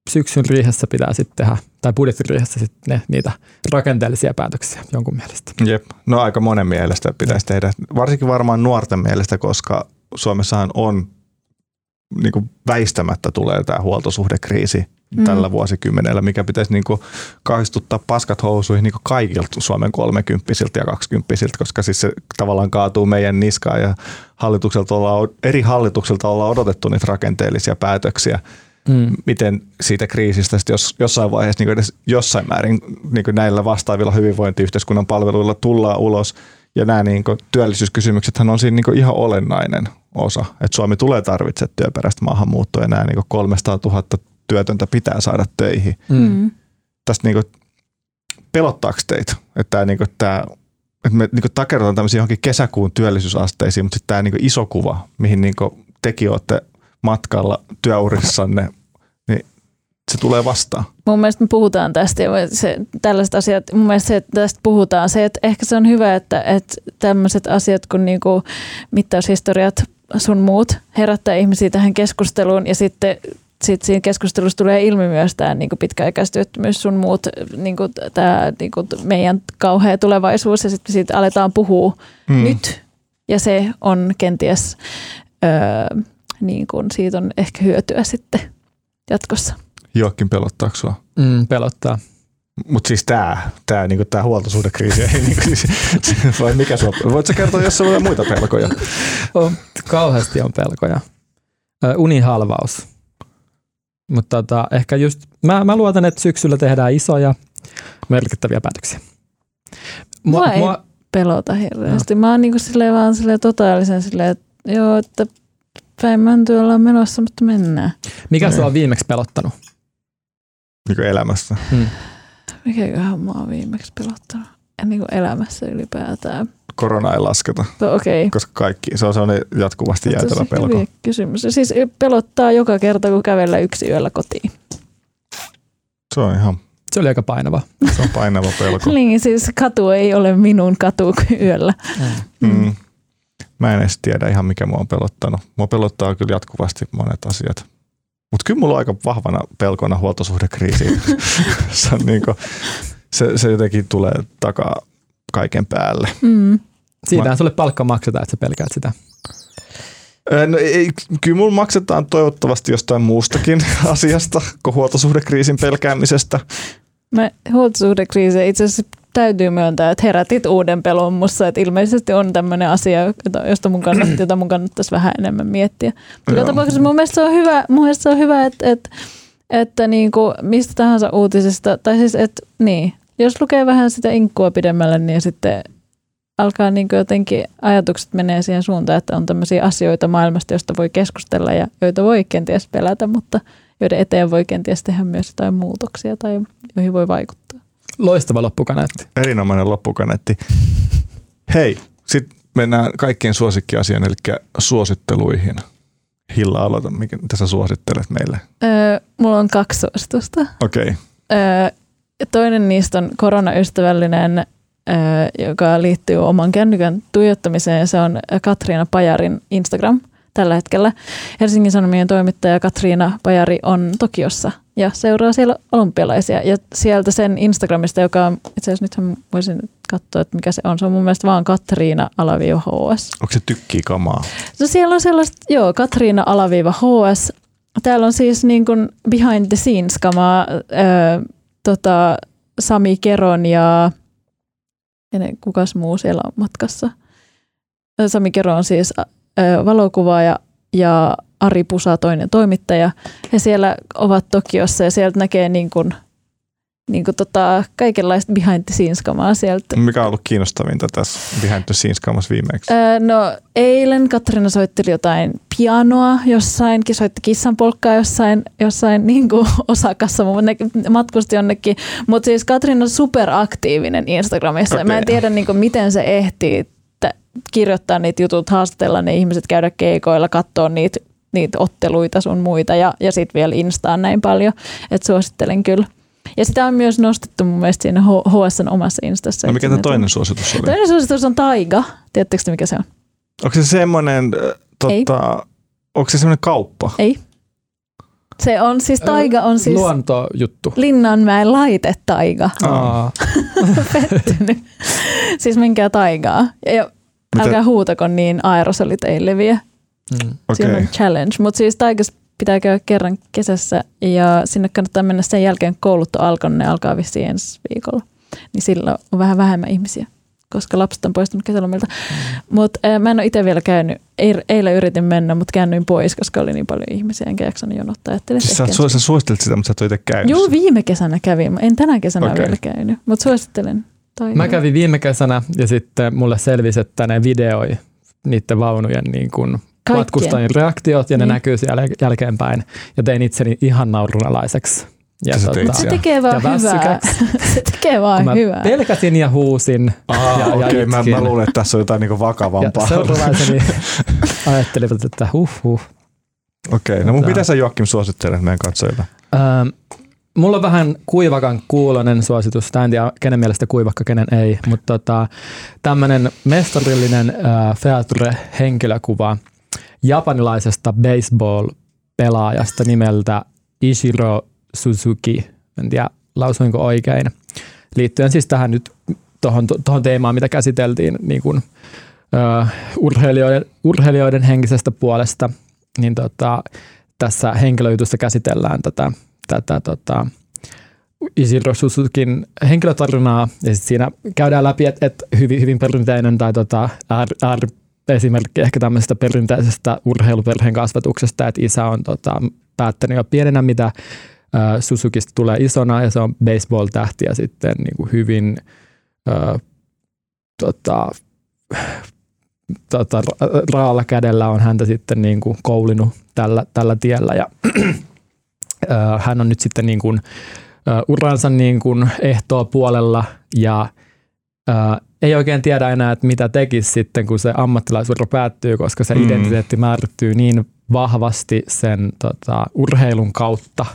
S2: syksyn riihessä pitää sitten tehdä, tai budjettiriihessä sitten ne, niitä rakenteellisia päätöksiä jonkun mielestä.
S1: Jep, no aika monen mielestä pitäisi tehdä, varsinkin varmaan nuorten mielestä, koska Suomessahan on niin kuin väistämättä tulee tämä huoltosuhdekriisi mm. tällä vuosikymmenellä, mikä pitäisi niin kuin kahdistuttaa paskat housuihin niin kuin kaikilta Suomen 30 ja 20 koska siis se tavallaan kaatuu meidän niskaan ja hallitukselta ollaan, eri hallitukselta ollaan odotettu niitä rakenteellisia päätöksiä mm. miten siitä kriisistä jos, jossain vaiheessa niin edes jossain määrin niin näillä vastaavilla hyvinvointiyhteiskunnan palveluilla tullaan ulos. Ja nämä niin työllisyyskysymyksethän on siinä niin ihan olennainen osa, että Suomi tulee tarvitsemaan työperäistä maahanmuuttoa ja nämä niin 300 000 työtöntä pitää saada töihin. Mm. mm. Tästä niin pelottaako teitä, että tämä, niin kuin, tämä että me niin takerrotaan tämmöisiin johonkin kesäkuun työllisyysasteisiin, mutta sitten tämä niin iso kuva, mihin niin tekin olette matkalla työurissanne, niin se tulee vastaan.
S3: Mun mielestä me puhutaan tästä ja se, tällaiset asiat, mun mielestä se, että tästä puhutaan, se, että ehkä se on hyvä, että, että tämmöiset asiat kuin niinku mittaushistoriat sun muut herättää ihmisiä tähän keskusteluun ja sitten sit siinä keskustelussa tulee ilmi myös tämä niinku pitkäaikaistyöttömyys, sun muut, niinku, tämä niinku, meidän kauhea tulevaisuus ja sitten siitä aletaan puhua hmm. nyt ja se on kenties öö, niin kun siitä on ehkä hyötyä sitten jatkossa.
S1: Joakin pelottaako sua?
S2: Mm, pelottaa.
S1: Mutta siis tämä tää, niinku tää huoltosuhdekriisi, ei niinku, siis, [LAUGHS] vai mikä sua, voitko kertoa, jos on muita pelkoja?
S2: On, kauheasti on pelkoja. unihalvaus. Mutta tota, ehkä just, mä, mä luotan, että syksyllä tehdään isoja merkittäviä päätöksiä.
S3: Mua, mua ei mua, pelota hirveästi. No. Mä oon niinku silleen vaan silleen totaalisen silleen, että joo, että päin mäntyä ollaan menossa, mutta mennään.
S2: Mikä sua on viimeksi pelottanut?
S1: Niin kuin elämässä. Hmm.
S3: Mikäköhän mä oon viimeksi pelottanut? En niin kuin elämässä ylipäätään.
S1: Korona ei lasketa.
S3: No, okay.
S1: Koska kaikki, se on sellainen jatkuvasti jäätävä pelko.
S3: Kysymys. Siis pelottaa joka kerta, kun kävellä yksi yöllä kotiin.
S1: Se on ihan
S2: se oli aika painava.
S1: Se on painava pelko. [LAUGHS]
S3: niin, siis katu ei ole minun katu yöllä.
S1: Mm. Mm. Mä en edes tiedä ihan mikä mua on pelottanut. Mua pelottaa kyllä jatkuvasti monet asiat. Mutta kyllä mulla on aika vahvana pelkona huoltosuhdekriisi. [LAUGHS] se, niin kuin, se, se jotenkin tulee takaa kaiken päälle.
S2: Mm. Siitähän Mä, sulle palkka maksetaan, että sä pelkäät sitä.
S1: No ei, kyllä mulla maksetaan toivottavasti jostain muustakin [LAUGHS] asiasta kuin huoltosuhdekriisin pelkäämisestä.
S3: Mä huoltosuhdekriisi itse asiassa täytyy myöntää, että herätit uuden pelon mussa, että ilmeisesti on tämmöinen asia, josta mun kannattaa, [CLEARS THROAT] jota mun kannattaisi vähän enemmän miettiä. Joka tapauksessa mun mielestä se on hyvä, mun mielestä se on hyvä että, että, että niin kuin mistä tahansa uutisesta, tai siis että niin, jos lukee vähän sitä inkkua pidemmälle, niin sitten alkaa niin kuin jotenkin ajatukset menee siihen suuntaan, että on tämmöisiä asioita maailmasta, joista voi keskustella ja joita voi kenties pelätä, mutta joiden eteen voi kenties tehdä myös jotain muutoksia tai joihin voi vaikuttaa.
S2: Loistava loppukaneetti.
S1: Erinomainen loppukaneetti. Hei, sitten mennään kaikkien suosikkiasian, eli suositteluihin. Hilla, aloita. Mitä sä suosittelet meille?
S3: Öö, mulla on kaksi suositusta.
S1: Okei. Okay.
S3: Öö, toinen niistä on koronaystävällinen joka liittyy oman kännykän tuijottamiseen. Se on Katriina Pajarin Instagram tällä hetkellä. Helsingin Sanomien toimittaja Katriina Pajari on Tokiossa ja seuraa siellä olympialaisia. Ja sieltä sen Instagramista, joka on, itse asiassa nythän voisin katsoa, että mikä se on. Se on mun mielestä vaan Katriina alaviiva HS.
S1: Onko se tykkii kamaa?
S3: No siellä on sellaista, joo, Katriina alaviiva HS. Täällä on siis niin kuin behind the scenes kamaa. Öö, tota, Sami Keron ja, kukas muu siellä on matkassa. Sami Kero on siis valokuvaaja ja Ari Pusa toinen toimittaja. He siellä ovat Tokiossa ja sieltä näkee niin kuin, niin kuin tota, kaikenlaista behind the scenes kamaa sieltä.
S1: Mikä on ollut kiinnostavinta tässä behind the scenes kamassa viimeksi?
S3: Öö, no eilen Katriina soitteli jotain pianoa jossain, soitti kissan polkkaa jossain, jossain [LAUGHS] niin kuin Osakassa, matkusti jonnekin. Mutta siis Katriina on superaktiivinen Instagramissa. Okay. Mä en tiedä niin kuin, miten se ehtii kirjoittaa niitä jutut, haastatella ne ihmiset, käydä keikoilla, katsoa niitä, niitä otteluita sun muita ja, ja sitten vielä Instaan näin paljon, että suosittelen kyllä. Ja sitä on myös nostettu mun mielestä siinä HSN omassa Instassa.
S1: No mikä tämä toinen suositus oli?
S3: Toinen suositus on Taiga. Tiedättekö mikä se on?
S1: Onko se semmoinen, tota, onko se semmoinen kauppa?
S3: Ei. Se on siis, Taiga on siis...
S2: Luontojuttu.
S3: Linnanmäen laite Taiga.
S2: Aa. [LAUGHS]
S3: Pettynyt. siis menkää Taigaa. Ja mitä? Älkää huutako niin aerosolit ei leviä. Mm. Okay. on challenge. Mutta siis Taigas pitää käydä kerran kesässä ja sinne kannattaa mennä sen jälkeen koulut on alkanut, ne alkaa vissiin ensi viikolla. Niin sillä on vähän vähemmän ihmisiä, koska lapset on poistunut kesälomilta. Mm. Mutta äh, mä en ole itse vielä käynyt. Eilen yritin mennä, mutta käännyin pois, koska oli niin paljon ihmisiä, enkä jaksanut jonottaa. Ajattelin,
S1: siis sä, sä suosittelit sitä, mutta sä et itse käynyt.
S3: Joo, viime kesänä kävin. En tänä kesänä okay. vielä käynyt, mutta suosittelen.
S2: Toi Mä kävin viime kesänä ja sitten mulle selvisi, että ne videoi niiden vaunujen niin kuin matkustajien reaktiot ja ne niin. näkyy siellä jälkeenpäin. Ja tein itseni ihan naurunalaiseksi.
S3: Ja se, tota, [LAUGHS] se tekee vaan hyvää. se tekee vaan
S2: mä
S3: hyvää.
S2: pelkäsin ja huusin.
S1: Aa, ja, okay, ja mä, mä luulen, että tässä on jotain niinku vakavampaa. Ja
S2: seuraavaiseni [LAUGHS] ajattelivat, että huh huh.
S1: Okei, okay, no mun tota, mitä sä Joakim suosittelet meidän katsojille? Ähm,
S2: Mulla on vähän kuivakan kuulonen suositus. Tämä en tiedä, kenen mielestä kuivakka, kenen ei. Mutta tota, tämmöinen mestarillinen äh, feature-henkilökuva japanilaisesta baseball-pelaajasta nimeltä Ishiro Suzuki. En tiedä, lausuinko oikein. Liittyen siis tähän nyt tuohon, tuohon teemaan, mitä käsiteltiin niin kuin, uh, urheilijoiden, urheilijoiden henkisestä puolesta, niin tota, tässä henkilöjutussa käsitellään tätä tätä tota, Isidro Suzukin henkilötarinaa. Ja sit siinä käydään läpi, että et hyvin, hyvin perinteinen tai tota, äär, äär, esimerkki ehkä tämmöisestä perinteisestä urheiluperheen kasvatuksesta, että isä on tota, päättänyt jo pienenä, mitä ä, Suzukista tulee isona ja se on baseball-tähti ja sitten niin kuin hyvin ä, tota, tota, raalla kädellä on häntä sitten niin kuin koulinut tällä, tällä tiellä. Ja hän on nyt sitten niin kuin, uransa niin kuin ehtoa puolella ja ei oikein tiedä enää, että mitä tekisi sitten, kun se ammattilaisuus päättyy, koska se mm. identiteetti määrittyy niin vahvasti sen tota, urheilun kautta.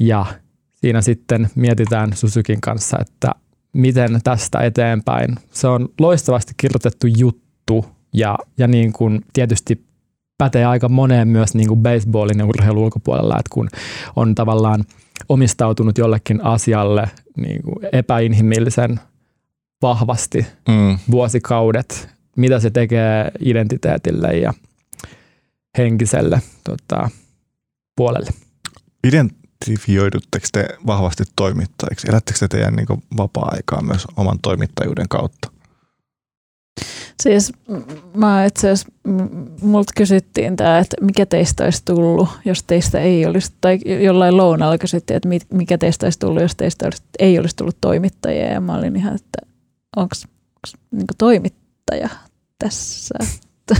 S2: Ja siinä sitten mietitään Susukin kanssa, että miten tästä eteenpäin. Se on loistavasti kirjoitettu juttu ja, ja niin kuin tietysti pätee aika moneen myös niin kuin baseballin ja urheilun ulkopuolella, että kun on tavallaan omistautunut jollekin asialle niin kuin epäinhimillisen vahvasti mm. vuosikaudet, mitä se tekee identiteetille ja henkiselle tota, puolelle.
S1: Identifioidutteko te vahvasti toimittajiksi? Elättekö te teidän niin vapaa-aikaa myös oman toimittajuuden kautta?
S3: Siis mä itse asiassa, kysyttiin tämä, että mikä teistä olisi tullut, jos teistä ei olisi, tai jollain lounalla kysyttiin, että mikä teistä olisi tullut, jos teistä olisi, ei olisi tullut toimittajia. Ja mä olin ihan, että onko niin toimittaja tässä,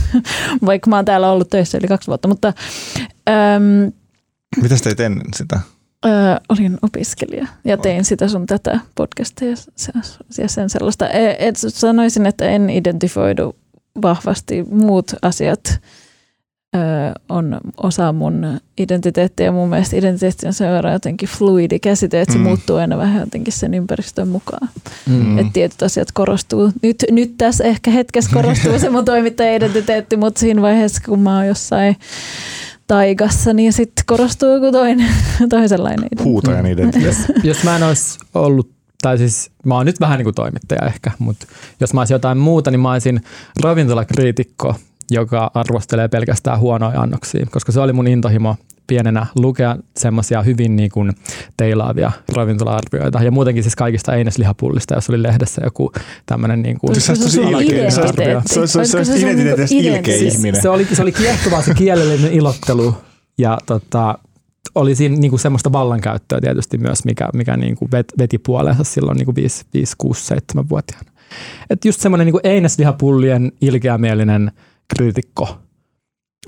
S3: [LAUGHS] vaikka mä oon täällä ollut töissä yli kaksi vuotta, mutta... Äm,
S1: mitä teit ennen sitä?
S3: Öö, olin opiskelija ja tein sitä sun tätä podcastia ja sen sellaista. E, et sanoisin, että en identifioidu vahvasti muut asiat öö, on osa mun identiteettiä ja mun mielestä identiteetti on sen verran jotenkin fluidi käsite, että se
S1: Mm.
S3: muuttuu aina vähän jotenkin sen ympäristön mukaan.
S2: Mm.
S3: Että tietyt asiat korostuu. Nyt, nyt tässä ehkä hetkessä korostuu [LAUGHS] se mun toimittajan identiteetti, mutta siinä vaiheessa kun mä oon jossain taigassa, niin sitten korostuu joku toinen, [LAUGHS] toisenlainen identiteetti.
S1: Huutajan identiteetti.
S2: jos mä en olisi ollut, tai siis mä oon nyt vähän niin kuin toimittaja ehkä, mutta jos mä olisin jotain muuta, niin mä olisin ravintolakriitikko, joka arvostelee pelkästään huonoja annoksia, koska se oli mun intohimo pienenä lukea semmoisia hyvin niin kuin teilaavia ravintola-arvioita ja muutenkin siis kaikista eineslihapullista, jos oli lehdessä joku tämmöinen niin kuin
S1: Siis se ilkeä. Se se se se
S3: se
S1: identiteetistä
S3: niinku
S1: ilkeä
S3: identiteetti?
S1: ihminen.
S2: se oli, se oli kiehtovaa se kielellinen ilottelu ja tota, oli siinä niinku semmoista vallankäyttöä tietysti myös, mikä, mikä niinku vet, veti puoleensa silloin niinku 5, 5 6, 7 vuotiaana. Et just semmoinen niinku eineslihapullien ilkeämielinen kriitikko,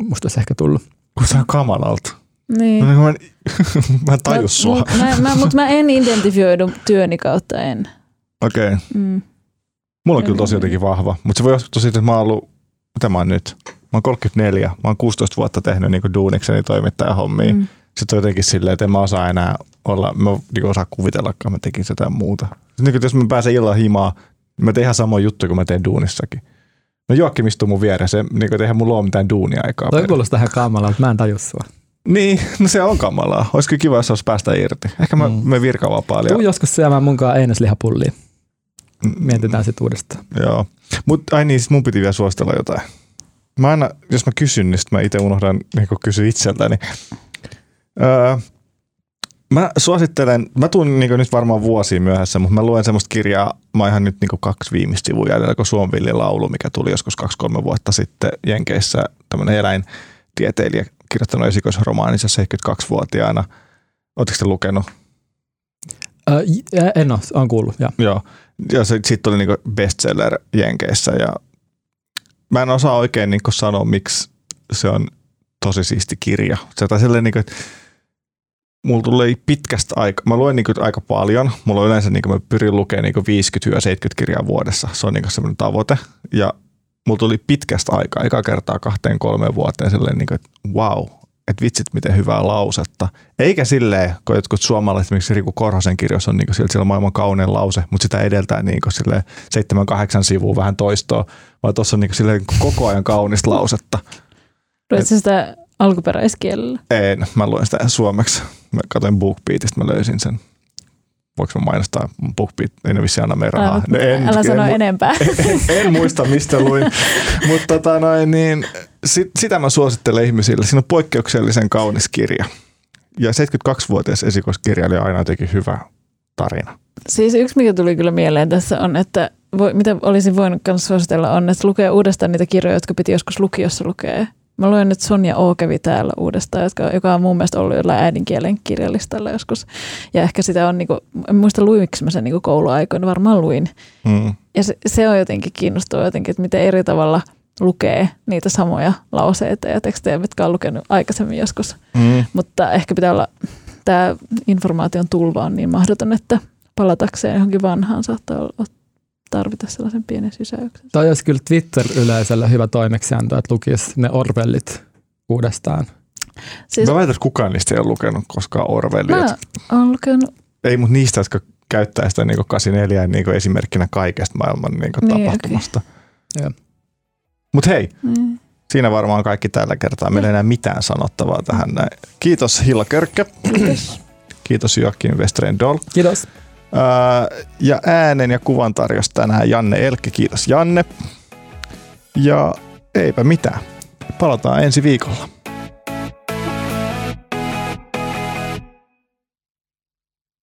S2: musta olisi ehkä tullut.
S1: Kun se on kamalalta.
S3: Niin.
S1: Mä, mä, [LAUGHS] mä en taju sua.
S3: Mut Mä, mä, mutta mä en identifioidu työni kautta, en.
S1: Okei. Okay.
S3: Mm.
S1: Mulla on kyllä tosi jotenkin vahva. Mutta se voi johtua siitä, että mä oon ollut, mitä mä oon nyt? Mä oon 34. Mä oon 16 vuotta tehnyt niin duunikseni toimittajahommia. Mm.
S3: Mm.
S1: Sitten on jotenkin silleen, että en mä osaa enää olla, mä niin osaa kuvitellakaan, mä tekisin jotain muuta. Sitten niin, jos mä pääsen illan himaan, niin mä teen ihan samoja juttuja kuin mä teen duunissakin. No Joakim istuu mun vieressä, niin kuin, että eihän mulla ole mitään duunia aikaa.
S2: Toi kuulostaa ihan kamalalta, mä en taju sua.
S1: Niin, no se on kamalaa. Olisi kyllä kiva, jos olisi päästä irti. Ehkä mä
S2: Mm.
S1: mm. virkavapaalle.
S2: Tuu joskus syömään munkaan eineslihapullia. Mietitään sitten uudestaan.
S1: Joo. Mutta ai niin, sit mun piti vielä suositella jotain. Mä aina, jos mä kysyn, niin sit mä itse unohdan niin kysyä itseltäni. Öö, mä suosittelen, mä tuun niin nyt varmaan vuosia myöhässä, mutta mä luen semmoista kirjaa, mä ihan nyt niin kaksi viimeistä sivua jäljellä, kun Suomvilli laulu, mikä tuli joskus kaksi-kolme vuotta sitten Jenkeissä, tämmöinen eläintieteilijä kirjoittanut esikoisromaaninsa 72-vuotiaana. Oletteko te lukenut?
S2: J- en ole, on kuullut. Ja.
S1: Joo, ja se, siitä tuli niinku bestseller Jenkeissä ja mä en osaa oikein niinku sanoa, miksi se on tosi siisti kirja. Se on silleen niinku, että mulla tulee pitkästä aikaa, mä luen niinku aika paljon, mulla on yleensä niinku, mä pyrin lukemaan niinku 50-70 kirjaa vuodessa, se on niinku semmoinen tavoite ja mulla tuli pitkästä aikaa, eka kertaa kahteen kolmeen vuoteen silleen niinku, että wow, että vitsit miten hyvää lausetta. Eikä silleen, kun jotkut suomalaiset, esimerkiksi Riku Korhosen kirjoissa on niin siellä on maailman kaunein lause, mutta sitä edeltää niin silleen 7-8 sivua vähän toistoa, vaan tuossa on niin silleen koko ajan kaunista lausetta.
S3: Luetko sitä alkuperäiskielellä?
S1: En, mä luen sitä suomeksi. Mä katsoin BookBeatista, mä löysin sen. Voinko mä mainostaa BookBeat? Ei ne vissiin anna meidän rahaa.
S3: Älä,
S1: No en,
S3: älä sano
S1: en,
S3: enempää. [LAUGHS]
S1: en, en muista mistä luin, [LAUGHS] mutta tota noin, niin, sit, sitä mä suosittelen ihmisille. Siinä on poikkeuksellisen kaunis kirja. Ja 72-vuotias esikoiskirjailija aina teki hyvä tarina.
S3: Siis yksi, mikä tuli kyllä mieleen tässä on, että voi, mitä olisin voinut myös suositella on, että lukee uudestaan niitä kirjoja, jotka piti joskus lukiossa lukea. Mä luen nyt Sonja O. kävi täällä uudestaan, jotka, joka on mun mielestä ollut jollain äidinkielen kirjalistalla joskus. Ja ehkä sitä on, niinku, en muista luinko mä sen niinku kouluaikoina, varmaan luin.
S1: Mm.
S3: Ja se, se on jotenkin kiinnostavaa jotenkin, että miten eri tavalla lukee niitä samoja lauseita ja tekstejä, mitkä on lukenut aikaisemmin joskus.
S1: Mm.
S3: Mutta ehkä pitää olla, tämä informaation tulva on niin mahdoton, että palatakseen johonkin vanhaan saattaa olla, tarvita sellaisen pienen sysäyksen.
S2: Toi olisi kyllä Twitter-yleisölle hyvä toimeksianto, että lukisi ne Orwellit uudestaan.
S3: Siis
S1: Mä väitän, että kukaan niistä ei ole lukenut koskaan Orwellia.
S3: mä oon lukenut,
S1: Ei, mutta niistä, jotka käyttää sitä niin 84 niin esimerkkinä kaikesta maailman niin
S3: Niin,
S1: tapahtumasta.
S2: Joo.
S1: Mutta hei,
S3: mm,
S1: siinä varmaan kaikki tällä kertaa. Meillä ei enää mitään sanottavaa tähän näin. Kiitos Hilla Körkkä.
S3: kiitos.
S1: Kiitos Joakim Westreen Doll.
S2: Kiitos.
S1: Ja äänen ja kuvan tarjosi tänään Janne Elkki. Kiitos Janne. Ja eipä mitään. Palataan ensi viikolla.